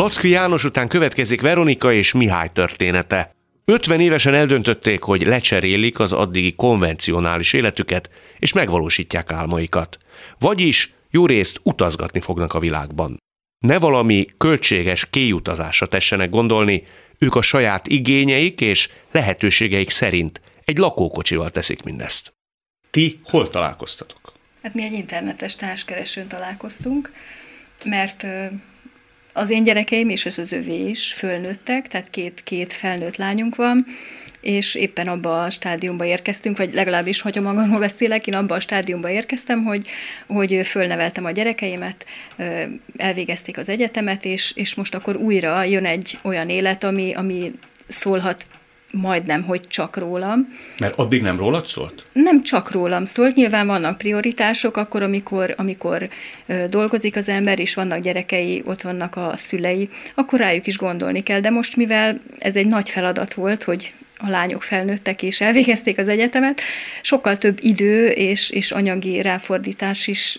Lacki János után következik Veronika és Mihály története. 50 évesen eldöntötték, hogy lecserélik az addigi konvencionális életüket, és megvalósítják álmaikat. Vagyis jó részt utazgatni fognak a világban. Ne valami költséges kéjutazásra tessenek gondolni, ők a saját igényeik és lehetőségeik szerint egy lakókocsival teszik mindezt. Ti hol találkoztatok? Hát mi egy internetes társkeresőn találkoztunk, mert az én gyerekeim és az az övé is fölnőttek, tehát két, két felnőtt lányunk van, és éppen abba a stádiumba érkeztünk, vagy legalábbis, hogyha magamról beszélek, én abba a stádiumba érkeztem, hogy, hogy fölneveltem a gyerekeimet, elvégezték az egyetemet, és, és most akkor újra jön egy olyan élet, ami, ami szólhat majdnem, hogy csak rólam. Mert addig nem rólad szólt? Nem csak rólam szólt, nyilván vannak prioritások, akkor, amikor, amikor dolgozik az ember, és vannak gyerekei, ott vannak a szülei, akkor rájuk is gondolni kell. De most, mivel ez egy nagy feladat volt, hogy a lányok felnőttek és elvégezték az egyetemet, sokkal több idő és, és anyagi ráfordítás is,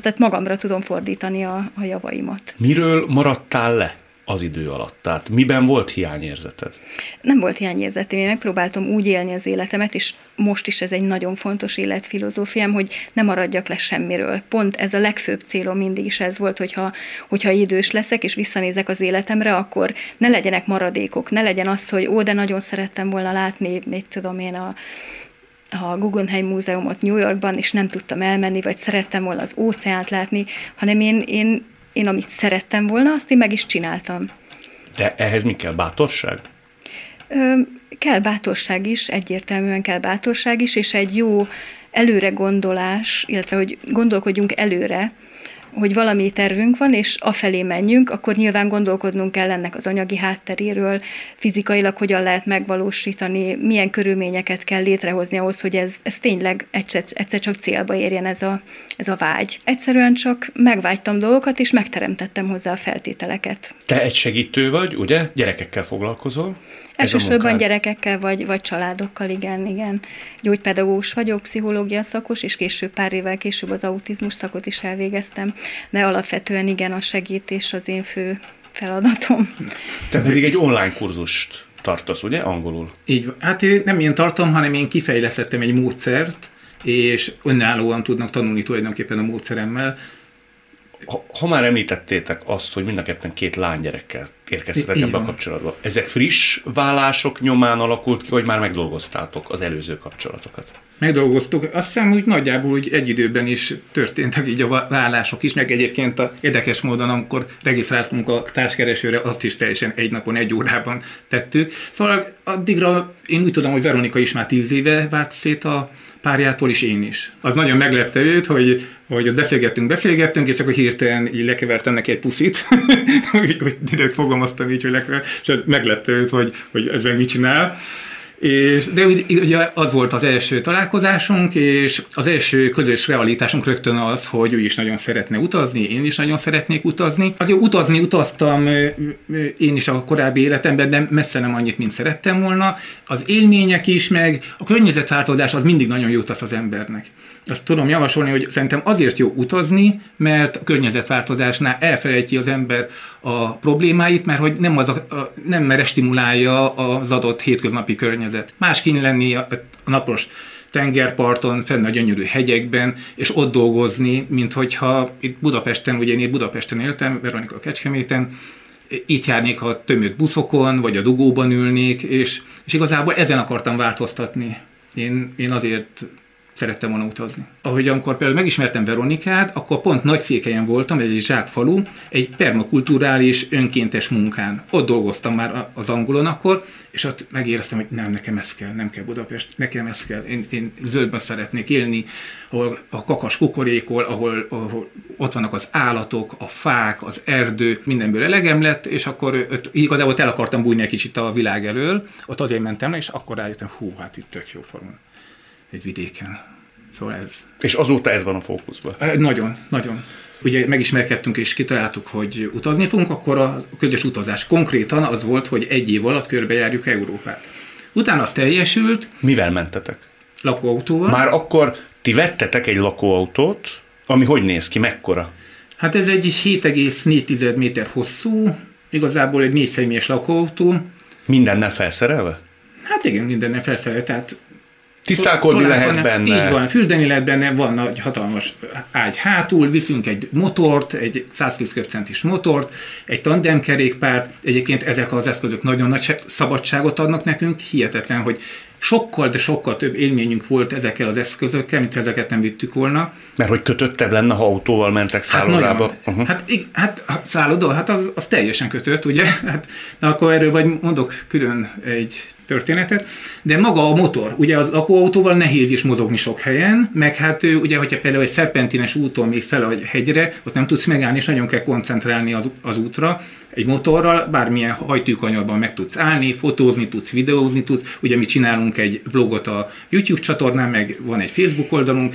tehát magamra tudom fordítani a, a javaimat. Miről maradtál le? Az idő alatt? Tehát miben volt hiányérzeted? Nem volt hiányérzetem, én megpróbáltam úgy élni az életemet, és most is ez egy nagyon fontos életfilozófiám, hogy ne maradjak le semmiről. Pont ez a legfőbb célom mindig is ez volt, hogyha, hogyha idős leszek, és visszanézek az életemre, akkor ne legyenek maradékok, ne legyen az, hogy ó, de nagyon szerettem volna látni, mit tudom én, a, a Guggenheim Múzeumot New Yorkban, és nem tudtam elmenni, vagy szerettem volna az óceánt látni, hanem én, én én amit szerettem volna, azt én meg is csináltam. De ehhez mi kell? Bátorság? Ö, kell bátorság is, egyértelműen kell bátorság is, és egy jó előre gondolás, illetve hogy gondolkodjunk előre, hogy valami tervünk van, és afelé menjünk, akkor nyilván gondolkodnunk kell ennek az anyagi hátteréről, fizikailag hogyan lehet megvalósítani, milyen körülményeket kell létrehozni ahhoz, hogy ez, ez tényleg egyszer, egyszer csak célba érjen ez a, ez a vágy. Egyszerűen csak megvágytam dolgokat, és megteremtettem hozzá a feltételeket. Te egy segítő vagy, ugye? Gyerekekkel foglalkozol? Elsősorban gyerekekkel vagy, vagy családokkal, igen, igen. Gyógypedagógus vagyok, pszichológia szakos, és később pár évvel később az autizmus szakot is elvégeztem, de alapvetően igen, a segítés az én fő feladatom. Te pedig egy online kurzust tartasz, ugye, angolul? Így Hát én nem én tartom, hanem én kifejlesztettem egy módszert, és önállóan tudnak tanulni tulajdonképpen a módszeremmel. Ha, ha már említettétek azt, hogy mind a ketten két lánygyerekkel érkeztetek ebbe a kapcsolatba, ezek friss vállások nyomán alakult ki, vagy már megdolgoztátok az előző kapcsolatokat? megdolgoztuk. Azt hiszem, hogy nagyjából úgy egy időben is történtek így a vállások is, meg egyébként a érdekes módon, amikor regisztráltunk a társkeresőre, azt is teljesen egy napon, egy órában tettük. Szóval addigra én úgy tudom, hogy Veronika is már tíz éve vált szét a párjától is én is. Az nagyon meglepte őt, hogy, hogy beszélgettünk, beszélgettünk, és akkor hirtelen így lekevertem neki egy puszit, hogy, hogy direkt fogalmaztam így, hogy és meglepte őt, hogy, hogy ez meg mit csinál. És, de ugye az volt az első találkozásunk, és az első közös realitásunk rögtön az, hogy ő is nagyon szeretne utazni, én is nagyon szeretnék utazni. Azért utazni utaztam én is a korábbi életemben, de messze nem annyit, mint szerettem volna. Az élmények is, meg a környezetváltozás az mindig nagyon jót tesz az embernek azt tudom javasolni, hogy szerintem azért jó utazni, mert a környezetváltozásnál elfelejti az ember a problémáit, mert hogy nem, az a, a, nem mere stimulálja az adott hétköznapi környezet. Más kéne lenni a, a napos tengerparton, fenn a gyönyörű hegyekben, és ott dolgozni, mint hogyha itt Budapesten, ugye én itt Budapesten éltem, Veronika Kecskeméten, itt járnék a tömött buszokon, vagy a dugóban ülnék, és, és igazából ezen akartam változtatni. Én, én azért szerettem volna utazni. Ahogy amikor például megismertem Veronikát, akkor pont nagy székelyen voltam, egy zsákfalu, egy permakulturális önkéntes munkán. Ott dolgoztam már az angolon akkor, és ott megéreztem, hogy nem, nekem ez kell, nem kell Budapest, nekem ez kell. Én, én zöldben szeretnék élni, ahol a kakas kukorékol, ahol, ahol ott vannak az állatok, a fák, az erdő, mindenből elegem lett, és akkor ott, igazából el akartam bújni egy kicsit a világ elől, ott azért mentem le, és akkor rájöttem, hú, hát itt tök jó formán egy vidéken. Szóval ez. És azóta ez van a fókuszban? Nagyon, nagyon. Ugye megismerkedtünk és kitaláltuk, hogy utazni fogunk, akkor a közös utazás konkrétan az volt, hogy egy év alatt körbejárjuk Európát. Utána az teljesült. Mivel mentetek? Lakóautóval. Már akkor ti vettetek egy lakóautót, ami hogy néz ki, mekkora? Hát ez egy 7,4 méter hosszú, igazából egy négy személyes lakóautó. Mindennel felszerelve? Hát igen, mindennel felszerelve, tehát Tisztálkodni lehet benne. Így van, fürdeni lehet benne, van nagy hatalmas ágy hátul, viszünk egy motort, egy 110 köbcentis motort, egy tandemkerékpárt, egyébként ezek az eszközök nagyon nagy szabadságot adnak nekünk, hihetetlen, hogy sokkal, de sokkal több élményünk volt ezekkel az eszközökkel, mint ezeket nem vittük volna. Mert hogy kötöttebb lenne, ha autóval mentek szállodába? Hát, uh-huh. hát, hát szálloda, hát az, az teljesen kötött, ugye? Hát, na akkor erről vagy mondok külön egy történetet, de maga a motor, ugye az lakóautóval nehéz is mozogni sok helyen, meg hát ugye, hogyha például egy szerpentines úton mész fel a hegyre, ott nem tudsz megállni, és nagyon kell koncentrálni az, az útra, egy motorral bármilyen hajtűkanyagban meg tudsz állni, fotózni tudsz, videózni tudsz. Ugye mi csinálunk egy vlogot a YouTube csatornán, meg van egy Facebook oldalunk,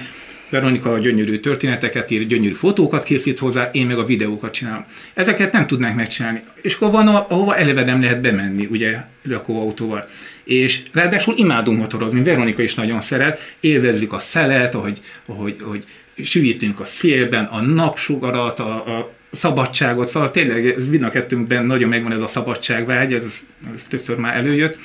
Veronika a gyönyörű történeteket ír, gyönyörű fotókat készít hozzá, én meg a videókat csinálom. Ezeket nem tudnánk megcsinálni. És akkor van, ahova eleve nem lehet bemenni, ugye, lakóautóval. És ráadásul imádunk motorozni, Veronika is nagyon szeret, élvezzük a szelet, ahogy, ahogy, ahogy sűjítünk a szélben, a napsugarat, a, a szabadságot, szóval tényleg ez mind a kettőnkben nagyon megvan ez a szabadságvágy, ez, ez többször már előjött.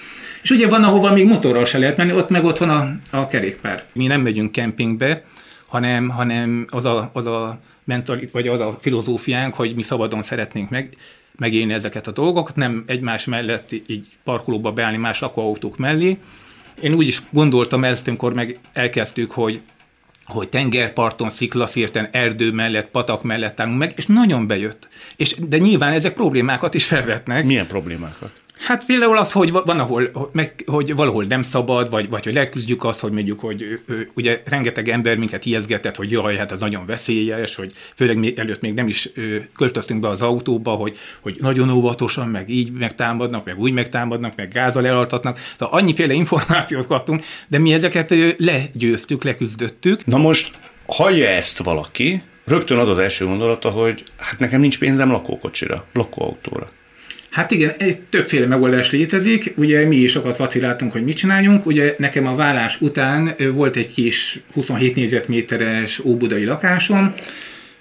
És ugye van, ahova még motorral se lehet menni, ott meg ott van a, a kerékpár. Mi nem megyünk kempingbe, hanem, hanem az a, az a mentalit, vagy az a filozófiánk, hogy mi szabadon szeretnénk meg, megélni ezeket a dolgokat, nem egymás mellett így parkolóba beállni más lakóautók mellé. Én úgy is gondoltam ezt, amikor meg elkezdtük, hogy hogy tengerparton, sziklaszírten, erdő mellett, patak mellett állunk meg, és nagyon bejött. És, de nyilván ezek problémákat is felvetnek. Milyen problémákat? Hát például az, hogy van, ahol, meg, hogy valahol nem szabad, vagy, vagy hogy leküzdjük azt, hogy mondjuk, hogy ő, ugye rengeteg ember minket ijeszgetett, hogy jaj, hát ez nagyon veszélyes, hogy főleg még, előtt még nem is ő, költöztünk be az autóba, hogy, hogy nagyon óvatosan, meg így megtámadnak, meg úgy megtámadnak, meg gázzal elaltatnak. Tehát annyiféle információt kaptunk, de mi ezeket legyőztük, leküzdöttük. Na most hallja ezt valaki, rögtön ad az első gondolata, hogy hát nekem nincs pénzem lakókocsira, lakóautóra. Hát igen, egy többféle megoldás létezik. Ugye mi is sokat vaciláltunk, hogy mit csináljunk. Ugye nekem a vállás után volt egy kis 27 négyzetméteres óbudai lakásom,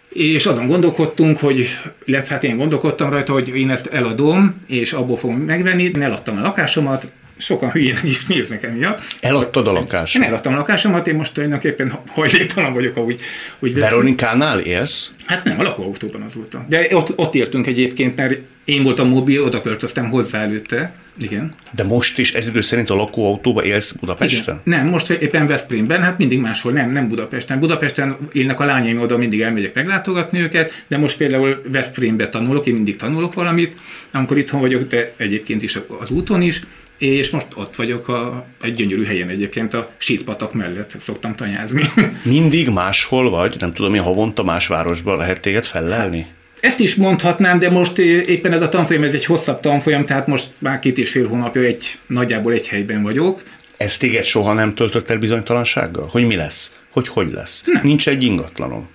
és azon gondolkodtunk, hogy, illetve hát én gondolkodtam rajta, hogy én ezt eladom, és abból fogom megvenni, én eladtam a lakásomat, sokan hülyének is néznek emiatt. Eladtad a lakást? Én eladtam a lakásomat, én most tulajdonképpen hajléktalan vagyok, ahogy úgy veszem. Veronikánál élsz? Hát nem, a lakóautóban azóta. De ott, ott éltünk egyébként, mert én voltam mobil, oda költöztem hozzá előtte. Igen. De most is ez idő szerint a lakóautóba élsz Budapesten? Igen. Nem, most éppen Veszprémben, hát mindig máshol, nem, nem Budapesten. Budapesten élnek a lányaim, oda mindig elmegyek meglátogatni őket, de most például Veszprémbe tanulok, én mindig tanulok valamit, amikor itthon vagyok, de egyébként is az úton is, és most ott vagyok a, egy gyönyörű helyen egyébként a sítpatak mellett szoktam tanyázni. Mindig máshol vagy? Nem tudom, hogy havonta más városban lehet téged fellelni? Ezt is mondhatnám, de most éppen ez a tanfolyam, ez egy hosszabb tanfolyam, tehát most már két és fél hónapja egy, nagyjából egy helyben vagyok. Ez téged soha nem töltött el bizonytalansággal? Hogy mi lesz? Hogy hogy lesz? Nem. Nincs egy ingatlanom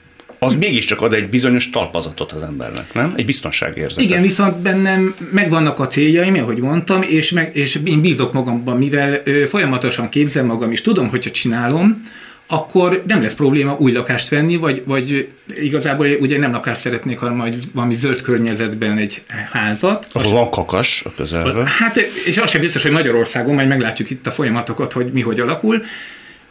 az mégiscsak ad egy bizonyos talpazatot az embernek, nem? Egy biztonságérzetet. Igen, viszont bennem megvannak a céljaim, ahogy mondtam, és, meg, és én bízok magamban, mivel ö, folyamatosan képzem magam, és tudom, hogyha csinálom, akkor nem lesz probléma új lakást venni, vagy, vagy igazából ugye nem lakást szeretnék, hanem majd valami zöld környezetben egy házat. Ahol van kakas a közelben. Hát, és az sem biztos, hogy Magyarországon, majd meglátjuk itt a folyamatokat, hogy mi hogy alakul.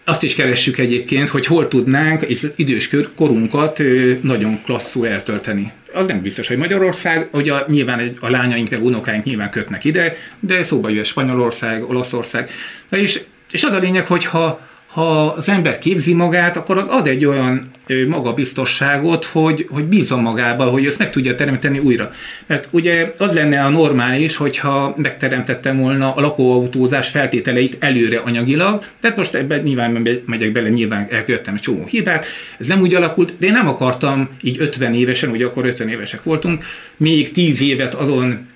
Azt is keressük egyébként, hogy hol tudnánk idős korunkat nagyon klasszul eltölteni. Az nem biztos, hogy Magyarország, hogy a, nyilván a lányaink, meg unokáink nyilván kötnek ide, de szóba jöhet Spanyolország, Olaszország. Na és, és az a lényeg, hogy ha ha az ember képzi magát, akkor az ad egy olyan magabiztosságot, hogy, hogy bízom magába, hogy ezt meg tudja teremteni újra. Mert ugye az lenne a normális, hogyha megteremtettem volna a lakóautózás feltételeit előre anyagilag, tehát most ebben nyilván megyek bele, nyilván elkövettem egy csomó hibát, ez nem úgy alakult, de én nem akartam így 50 évesen, ugye akkor 50 évesek voltunk, még 10 évet azon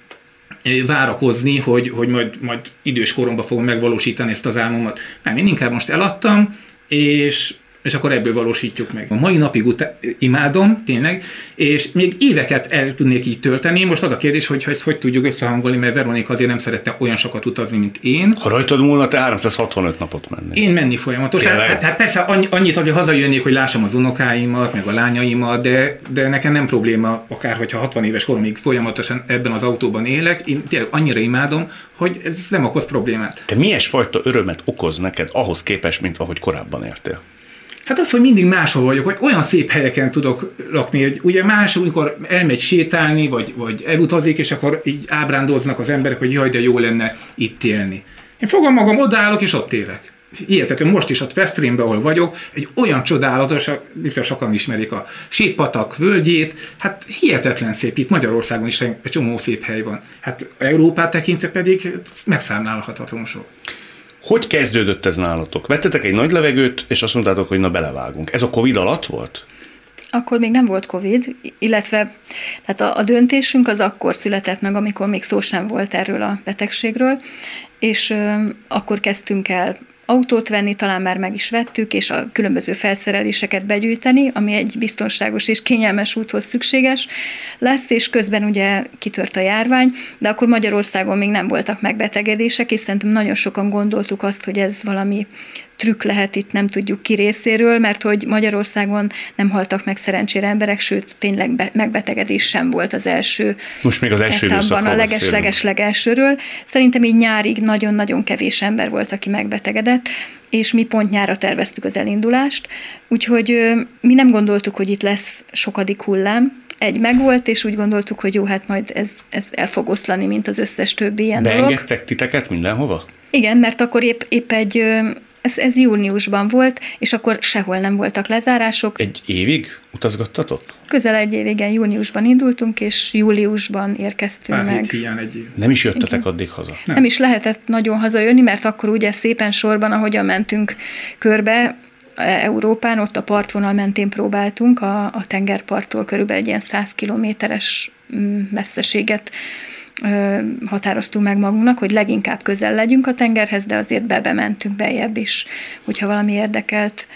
várakozni, hogy, hogy majd, majd idős koromban fogom megvalósítani ezt az álmomat. Nem, én inkább most eladtam, és és akkor ebből valósítjuk meg. A mai napig utá- imádom, tényleg, és még éveket el tudnék így tölteni. Most az a kérdés, hogy ezt hogy tudjuk összehangolni, mert Veronika azért nem szerette olyan sokat utazni, mint én. Ha rajtad múlna, te 365 napot menni. Én menni folyamatosan. Hát, hát persze annyit azért hazajönnék, hogy lássam az unokáimat, meg a lányaimat, de, de nekem nem probléma, akár hogyha 60 éves koromig folyamatosan ebben az autóban élek. Én tényleg annyira imádom, hogy ez nem okoz problémát. Te milyen fajta örömet okoz neked ahhoz képest, mint ahogy korábban értél? Hát az, hogy mindig máshol vagyok, hogy olyan szép helyeken tudok lakni, hogy ugye más, amikor elmegy sétálni, vagy, vagy elutazik, és akkor így ábrándoznak az emberek, hogy jaj, de jó lenne itt élni. Én fogom magam, odállok, és ott élek. Ilyethető, most is ott Veszprémben, ahol vagyok, egy olyan csodálatos, biztos sokan ismerik a Sétpatak völgyét, hát hihetetlen szép, itt Magyarországon is egy csomó szép hely van. Hát Európát tekintve pedig megszámlálhatatlan sok. Hogy kezdődött ez nálatok? Vettetek egy nagy levegőt, és azt mondtátok, hogy na belevágunk. Ez a Covid alatt volt? Akkor még nem volt Covid, illetve tehát a, a döntésünk az akkor született meg, amikor még szó sem volt erről a betegségről, és ö, akkor kezdtünk el autót venni, talán már meg is vettük, és a különböző felszereléseket begyűjteni, ami egy biztonságos és kényelmes úthoz szükséges lesz, és közben ugye kitört a járvány, de akkor Magyarországon még nem voltak megbetegedések, és szerintem nagyon sokan gondoltuk azt, hogy ez valami trükk lehet itt, nem tudjuk ki részéről, mert hogy Magyarországon nem haltak meg szerencsére emberek, sőt, tényleg be, megbetegedés sem volt az első Most még az első a leges-leges legelsőről. Szerintem így nyárig nagyon-nagyon kevés ember volt, aki megbetegedett, és mi pont nyára terveztük az elindulást, úgyhogy mi nem gondoltuk, hogy itt lesz sokadik hullám, egy megvolt, és úgy gondoltuk, hogy jó, hát majd ez, ez el fog oszlani, mint az összes többi ilyen Beengedtek dolog. titeket mindenhova? Igen, mert akkor épp, épp egy ez, ez júniusban volt, és akkor sehol nem voltak lezárások. Egy évig utazgattatok? Közel egy évig, igen, júniusban indultunk, és júliusban érkeztünk Pár meg. egy év. Nem is jöttetek igen. addig haza? Nem. nem is lehetett nagyon hazajönni, mert akkor ugye szépen sorban, ahogyan mentünk körbe, e, Európán, ott a partvonal mentén próbáltunk, a, a tengerparttól körülbelül egy ilyen 100 kilométeres mm, messzeséget határoztunk meg magunknak, hogy leginkább közel legyünk a tengerhez, de azért bebe mentünk bejebb is, hogyha valami érdekelt.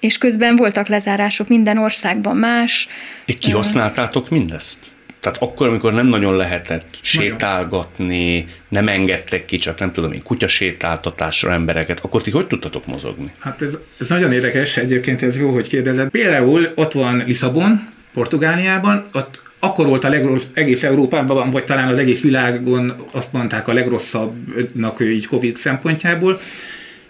És közben voltak lezárások minden országban más. És kihasználtátok mindezt? Tehát akkor, amikor nem nagyon lehetett sétálgatni, nem engedtek ki, csak nem tudom én, kutyasétáltatásra embereket, akkor ti hogy tudtatok mozogni? Hát ez, ez nagyon érdekes, egyébként ez jó, hogy kérdezed. Például ott van Lisszabon, Portugáliában, ott akkor volt a legrossz, egész Európában, vagy talán az egész világon azt mondták a legrosszabbnak így Covid szempontjából,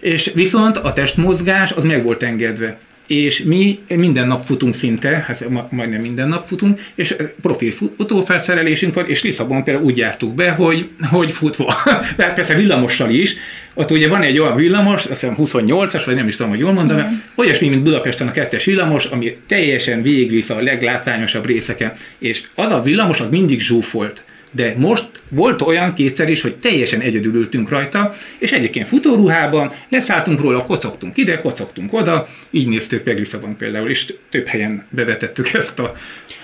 és viszont a testmozgás az meg volt engedve és mi minden nap futunk szinte, hát majdnem minden nap futunk, és profi futófelszerelésünk van, és Lisszabon például úgy jártuk be, hogy, hogy futva, mert persze villamossal is, ott ugye van egy olyan villamos, azt hiszem 28-as, vagy nem is tudom, hogy jól mondom, mm. olyasmi, mint Budapesten a kettes villamos, ami teljesen végigvisz a leglátványosabb részeken, és az a villamos az mindig zsúfolt de most volt olyan kétszer is, hogy teljesen egyedül ültünk rajta, és egyébként futóruhában leszálltunk róla, kocogtunk ide, kocogtunk oda, így néztük meg Lisszabon például, és több helyen bevetettük ezt a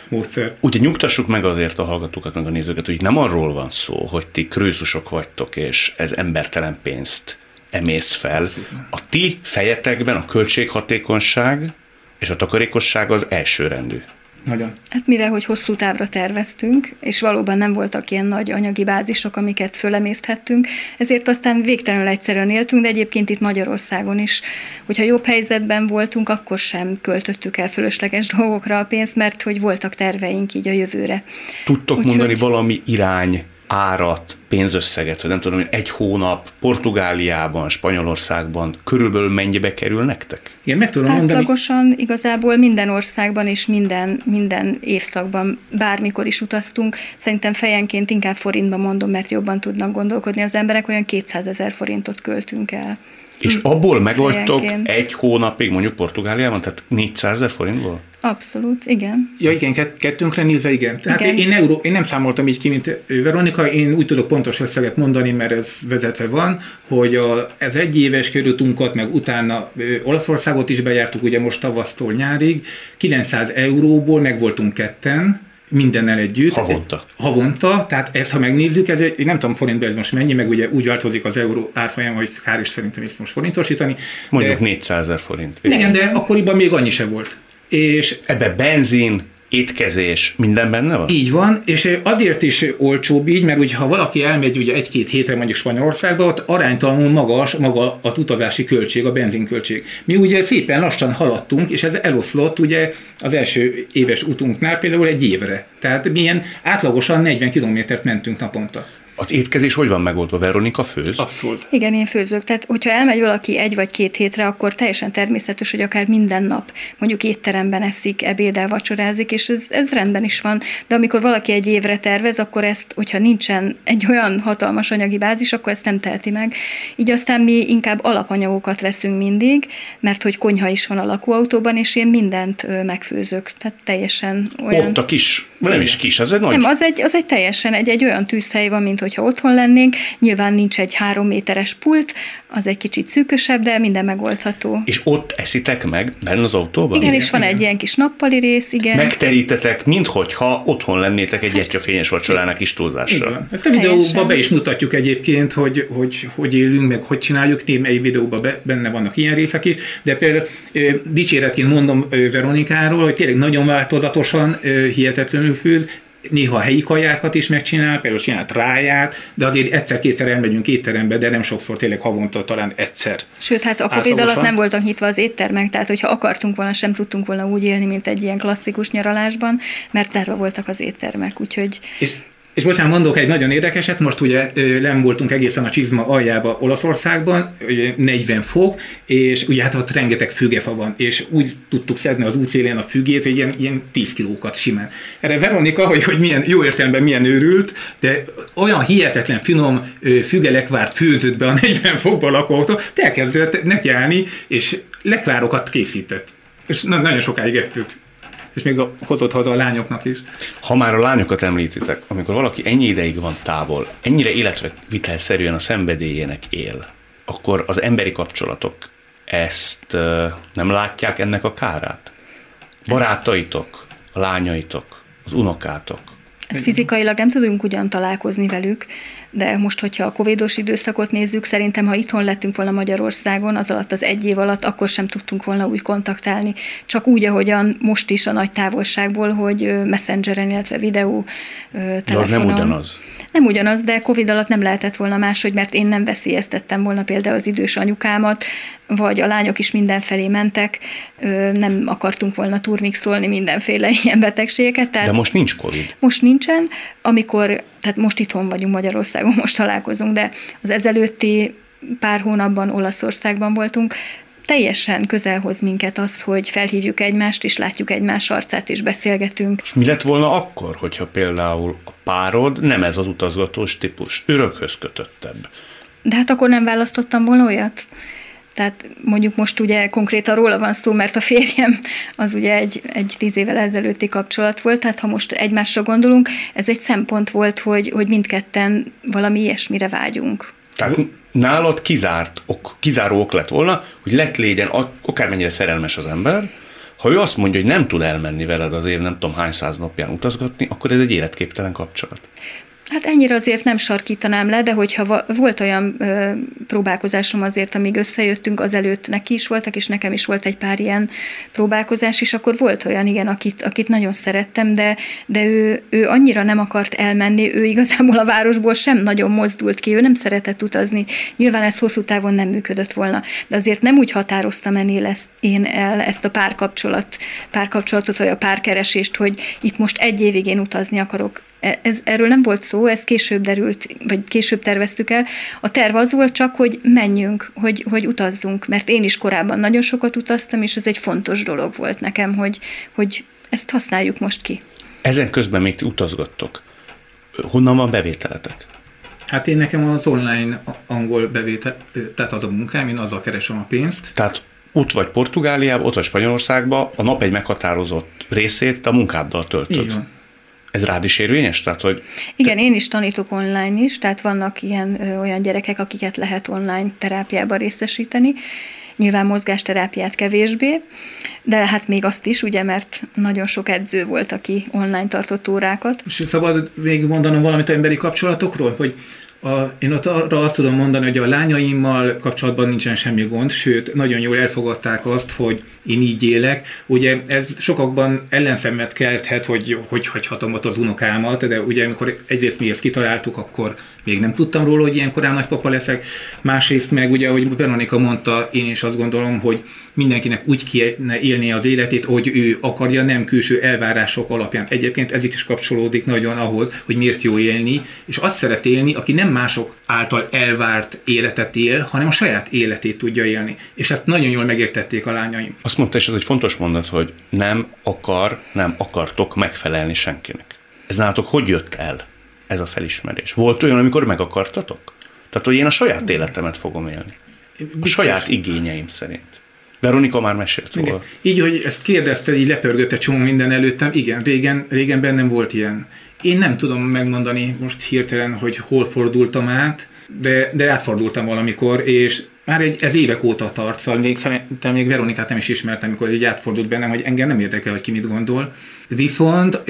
módszert. Ugye nyugtassuk meg azért a hallgatókat, meg a nézőket, hogy nem arról van szó, hogy ti krőzusok vagytok, és ez embertelen pénzt emészt fel. A ti fejetekben a költséghatékonyság és a takarékosság az elsőrendű. Nagyon. Hát mivel, hogy hosszú távra terveztünk, és valóban nem voltak ilyen nagy anyagi bázisok, amiket fölemészthettünk, ezért aztán végtelenül egyszerűen éltünk, de egyébként itt Magyarországon is, hogyha jobb helyzetben voltunk, akkor sem költöttük el fölösleges dolgokra a pénzt, mert hogy voltak terveink így a jövőre. Tudtok Úgy, mondani hogy... valami irány árat, pénzösszeget, hogy nem tudom, hogy egy hónap Portugáliában, Spanyolországban körülbelül mennyibe kerül nektek? Én meg tudom Átlagosan mondani. igazából minden országban és minden, minden évszakban bármikor is utaztunk. Szerintem fejenként inkább forintba mondom, mert jobban tudnak gondolkodni az emberek, olyan 200 ezer forintot költünk el. És abból megoldtok egy hónapig mondjuk Portugáliában, tehát 400 ezer forintból? Abszolút, igen. Ja, igen, kettőnkre nézve, igen. Tehát igen. Én, euró, én nem számoltam így ki, mint Veronika, én úgy tudok pontos összeget mondani, mert ez vezetve van, hogy a, ez egy éves körültunkat, meg utána ö, Olaszországot is bejártuk, ugye most tavasztól nyárig, 900 euróból meg voltunk ketten, mindennel együtt. Havonta. Havonta, tehát ezt ha megnézzük, ez egy, én nem tudom forintban ez most mennyi, meg ugye úgy változik az euró árfolyam, hogy kár is szerintem ezt most forintosítani. Mondjuk de, 400 ezer forint. Igen, de akkoriban még annyi se volt. És ebbe benzin, étkezés, minden benne van? Így van, és azért is olcsóbb így, mert ugye ha valaki elmegy ugye egy-két hétre mondjuk Spanyolországba, ott aránytalanul magas maga a utazási költség, a benzinköltség. Mi ugye szépen lassan haladtunk, és ez eloszlott ugye az első éves utunknál például egy évre. Tehát milyen átlagosan 40 kilométert mentünk naponta. Az étkezés hogy van megoldva? Veronika főz? Abszolút. Igen, én főzök. Tehát, hogyha elmegy valaki egy vagy két hétre, akkor teljesen természetes, hogy akár minden nap mondjuk étteremben eszik, ebédel, vacsorázik, és ez, ez rendben is van. De amikor valaki egy évre tervez, akkor ezt, hogyha nincsen egy olyan hatalmas anyagi bázis, akkor ezt nem teheti meg. Így aztán mi inkább alapanyagokat veszünk mindig, mert hogy konyha is van a lakóautóban, és én mindent megfőzök. Tehát teljesen olyan. Ott a kis, nem is kis, az egy nagy... Nem, az egy, az egy teljesen egy, egy olyan tűzhely van, mint hogy hogyha otthon lennénk. Nyilván nincs egy három méteres pult, az egy kicsit szűkösebb, de minden megoldható. És ott eszitek meg benne az autóban? Igen, igen és van igen. egy ilyen kis nappali rész, igen. Megterítetek, minthogyha otthon lennétek egy gyertyafényes vacsorának kis túlzással. Ezt a videóban be is mutatjuk egyébként, hogy, hogy hogy élünk, meg hogy csináljuk. egy videóban be, benne vannak ilyen részek is, de például dicséretként mondom Veronikáról, hogy tényleg nagyon változatosan, hihetetlenül főz, néha a helyi kajákat is megcsinál, például csinált ráját, de azért egyszer-kétszer elmegyünk étterembe, de nem sokszor, tényleg havonta talán egyszer. Sőt, hát a Covid alatt nem voltak nyitva az éttermek, tehát hogyha akartunk volna, sem tudtunk volna úgy élni, mint egy ilyen klasszikus nyaralásban, mert zárva voltak az éttermek, úgyhogy... És és bocsánat, mondok egy nagyon érdekeset, most ugye nem voltunk egészen a csizma aljába Olaszországban, ugye 40 fok, és ugye hát ott rengeteg fügefa van, és úgy tudtuk szedni az útszélén a fügét, hogy ilyen, ilyen 10 kilókat simán. Erre Veronika, hogy, hogy milyen, jó értelemben milyen őrült, de olyan hihetetlen finom fügelek várt főzött be a 40 fokba lakóautó, elkezdett nekiállni, és lekvárokat készített. És nagyon sokáig ettük és még a, hozott haza a lányoknak is. Ha már a lányokat említitek, amikor valaki ennyi ideig van távol, ennyire életvitelszerűen a szenvedélyének él, akkor az emberi kapcsolatok ezt nem látják ennek a kárát? Barátaitok, a lányaitok, az unokátok. Hát fizikailag nem tudunk ugyan találkozni velük, de most, hogyha a covidos időszakot nézzük, szerintem, ha itthon lettünk volna Magyarországon, az alatt az egy év alatt, akkor sem tudtunk volna úgy kontaktálni. Csak úgy, ahogyan most is a nagy távolságból, hogy messengeren, illetve videó telefonon. De az nem ugyanaz. Nem ugyanaz, de Covid alatt nem lehetett volna máshogy, mert én nem veszélyeztettem volna például az idős anyukámat, vagy a lányok is mindenfelé mentek, nem akartunk volna turmixolni mindenféle ilyen betegségeket. Tehát De most nincs Covid. Most nincsen, amikor, tehát most itthon vagyunk Magyarországon, most találkozunk, de az ezelőtti pár hónapban Olaszországban voltunk, teljesen közelhoz minket az, hogy felhívjuk egymást, és látjuk egymás arcát, és beszélgetünk. És mi lett volna akkor, hogyha például a párod nem ez az utazgatós típus, örökhöz kötöttebb? De hát akkor nem választottam volna olyat. Tehát mondjuk most ugye konkrétan róla van szó, mert a férjem az ugye egy, egy tíz évvel ezelőtti kapcsolat volt, tehát ha most egymásra gondolunk, ez egy szempont volt, hogy, hogy mindketten valami ilyesmire vágyunk. Tehát nálad kizárt ok, kizáró ok lett volna, hogy lett légyen akármennyire szerelmes az ember, ha ő azt mondja, hogy nem tud elmenni veled az év nem tudom hány száz napján utazgatni, akkor ez egy életképtelen kapcsolat. Hát ennyire azért nem sarkítanám le, de hogyha volt olyan ö, próbálkozásom azért, amíg összejöttünk, azelőtt neki is voltak, és nekem is volt egy pár ilyen próbálkozás, és akkor volt olyan, igen, akit, akit nagyon szerettem, de, de ő, ő annyira nem akart elmenni, ő igazából a városból sem nagyon mozdult ki, ő nem szeretett utazni. Nyilván ez hosszú távon nem működött volna, de azért nem úgy határoztam ennél ezt, én el ezt a párkapcsolat, párkapcsolatot, vagy a párkeresést, hogy itt most egy évig én utazni akarok ez, erről nem volt szó, ez később derült, vagy később terveztük el. A terv az volt csak, hogy menjünk, hogy, hogy utazzunk, mert én is korábban nagyon sokat utaztam, és ez egy fontos dolog volt nekem, hogy, hogy ezt használjuk most ki. Ezen közben még utazgattok. Honnan van bevételetek? Hát én nekem az online angol bevétel, tehát az a munkám, én azzal keresem a pénzt. Tehát ott vagy Portugáliában, ott vagy Spanyolországban, a nap egy meghatározott részét a munkáddal töltöd. Így van. Ez rád is érvényes? Tehát, hogy Igen, én is tanítok online is, tehát vannak ilyen ö, olyan gyerekek, akiket lehet online terápiában részesíteni, nyilván mozgásterápiát kevésbé, de hát még azt is, ugye, mert nagyon sok edző volt, aki online tartott órákat. És szabad még mondanom valamit a emberi kapcsolatokról, hogy a, én ott arra azt tudom mondani, hogy a lányaimmal kapcsolatban nincsen semmi gond, sőt, nagyon jól elfogadták azt, hogy én így élek. Ugye ez sokakban ellenszemet kelthet, hogy hogy hagyhatom ott az unokámat, de ugye amikor egyrészt mi ezt kitaláltuk, akkor még nem tudtam róla, hogy ilyen korán nagypapa leszek. Másrészt meg ugye, ahogy Veronika mondta, én is azt gondolom, hogy mindenkinek úgy kéne élni az életét, hogy ő akarja, nem külső elvárások alapján. Egyébként ez itt is kapcsolódik nagyon ahhoz, hogy miért jó élni, és azt szeret élni, aki nem mások által elvárt életet él, hanem a saját életét tudja élni. És ezt nagyon jól megértették a lányaim. Azt mondta, és ez egy fontos mondat, hogy nem akar, nem akartok megfelelni senkinek. Ez nálatok hogy jött el, ez a felismerés? Volt olyan, amikor meg akartatok? Tehát, hogy én a saját életemet fogom élni. A saját igényeim szerint. Veronika már mesélt róla. Igen. Így, hogy ezt kérdezted, így lepörgött egy csomó minden előttem. Igen, régen, régen bennem volt ilyen. Én nem tudom megmondani most hirtelen, hogy hol fordultam át, de, de átfordultam valamikor, és már egy, ez évek óta tart, szóval még, szerintem még Veronikát nem is ismertem, amikor egy átfordult bennem, hogy engem nem érdekel, hogy ki mit gondol. Viszont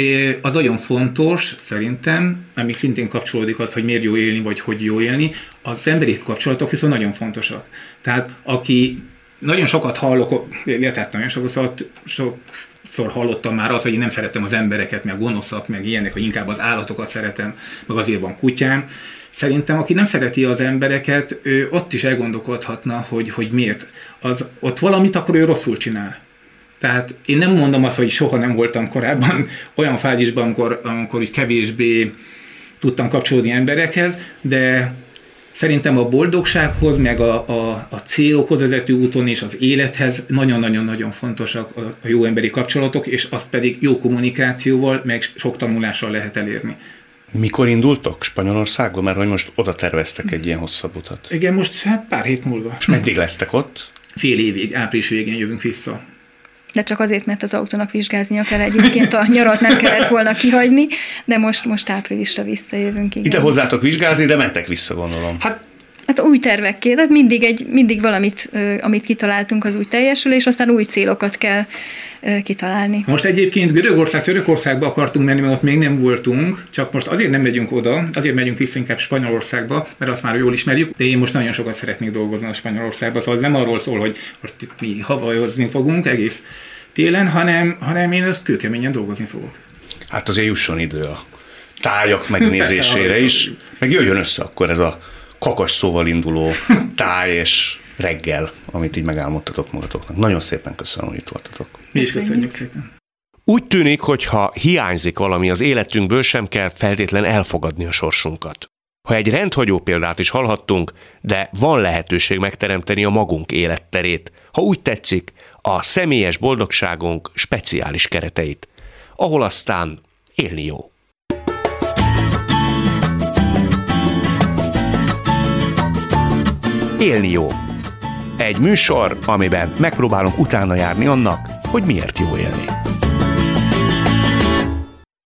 az nagyon fontos, szerintem, ami szintén kapcsolódik az, hogy miért jó élni, vagy hogy jó élni, az emberi kapcsolatok viszont nagyon fontosak. Tehát aki nagyon sokat hallok, illetve nagyon sokat, sok, szor hallottam már az, hogy én nem szeretem az embereket, meg gonoszak, meg ilyenek, hogy inkább az állatokat szeretem, meg azért van kutyám. Szerintem, aki nem szereti az embereket, ő ott is elgondolkodhatna, hogy, hogy miért. Az, ott valamit akkor ő rosszul csinál. Tehát én nem mondom azt, hogy soha nem voltam korábban olyan fázisban, amikor, amikor úgy kevésbé tudtam kapcsolódni emberekhez, de Szerintem a boldogsághoz, meg a, a, a célokhoz vezető úton és az élethez nagyon-nagyon-nagyon fontosak a, a jó emberi kapcsolatok, és azt pedig jó kommunikációval, meg sok tanulással lehet elérni. Mikor indultok Spanyolországba? Mert hogy most oda terveztek egy ilyen hosszabb utat. Igen, most hát pár hét múlva. És meddig lesztek ott? Fél évig, április végén jövünk vissza. De csak azért, mert az autónak vizsgáznia kell egyébként, a nyarat nem kellett volna kihagyni, de most, most áprilisra visszajövünk. Igen. Ide hozzátok vizsgázni, de mentek vissza, gondolom. Hát Hát új tervekké, tehát mindig, egy, mindig valamit, amit kitaláltunk, az úgy teljesül, és aztán új célokat kell kitalálni. Most egyébként Görögország, Törökországba akartunk menni, mert ott még nem voltunk, csak most azért nem megyünk oda, azért megyünk vissza inkább Spanyolországba, mert azt már jól ismerjük, de én most nagyon sokat szeretnék dolgozni a Spanyolországba, szóval nem arról szól, hogy most itt mi havajozni fogunk egész télen, hanem, hanem én ezt kőkeményen dolgozni fogok. Hát azért jusson idő a tájak megnézésére is, meg jöjjön össze akkor ez a kakas szóval induló táj és reggel, amit így megálmodtatok magatoknak. Nagyon szépen köszönöm, hogy itt voltatok. Mi is köszönjük szépen. Úgy tűnik, hogy ha hiányzik valami az életünkből, sem kell feltétlen elfogadni a sorsunkat. Ha egy rendhagyó példát is hallhattunk, de van lehetőség megteremteni a magunk életterét, ha úgy tetszik, a személyes boldogságunk speciális kereteit, ahol aztán élni jó. Élni jó. Egy műsor, amiben megpróbálunk utána járni annak, hogy miért jó élni.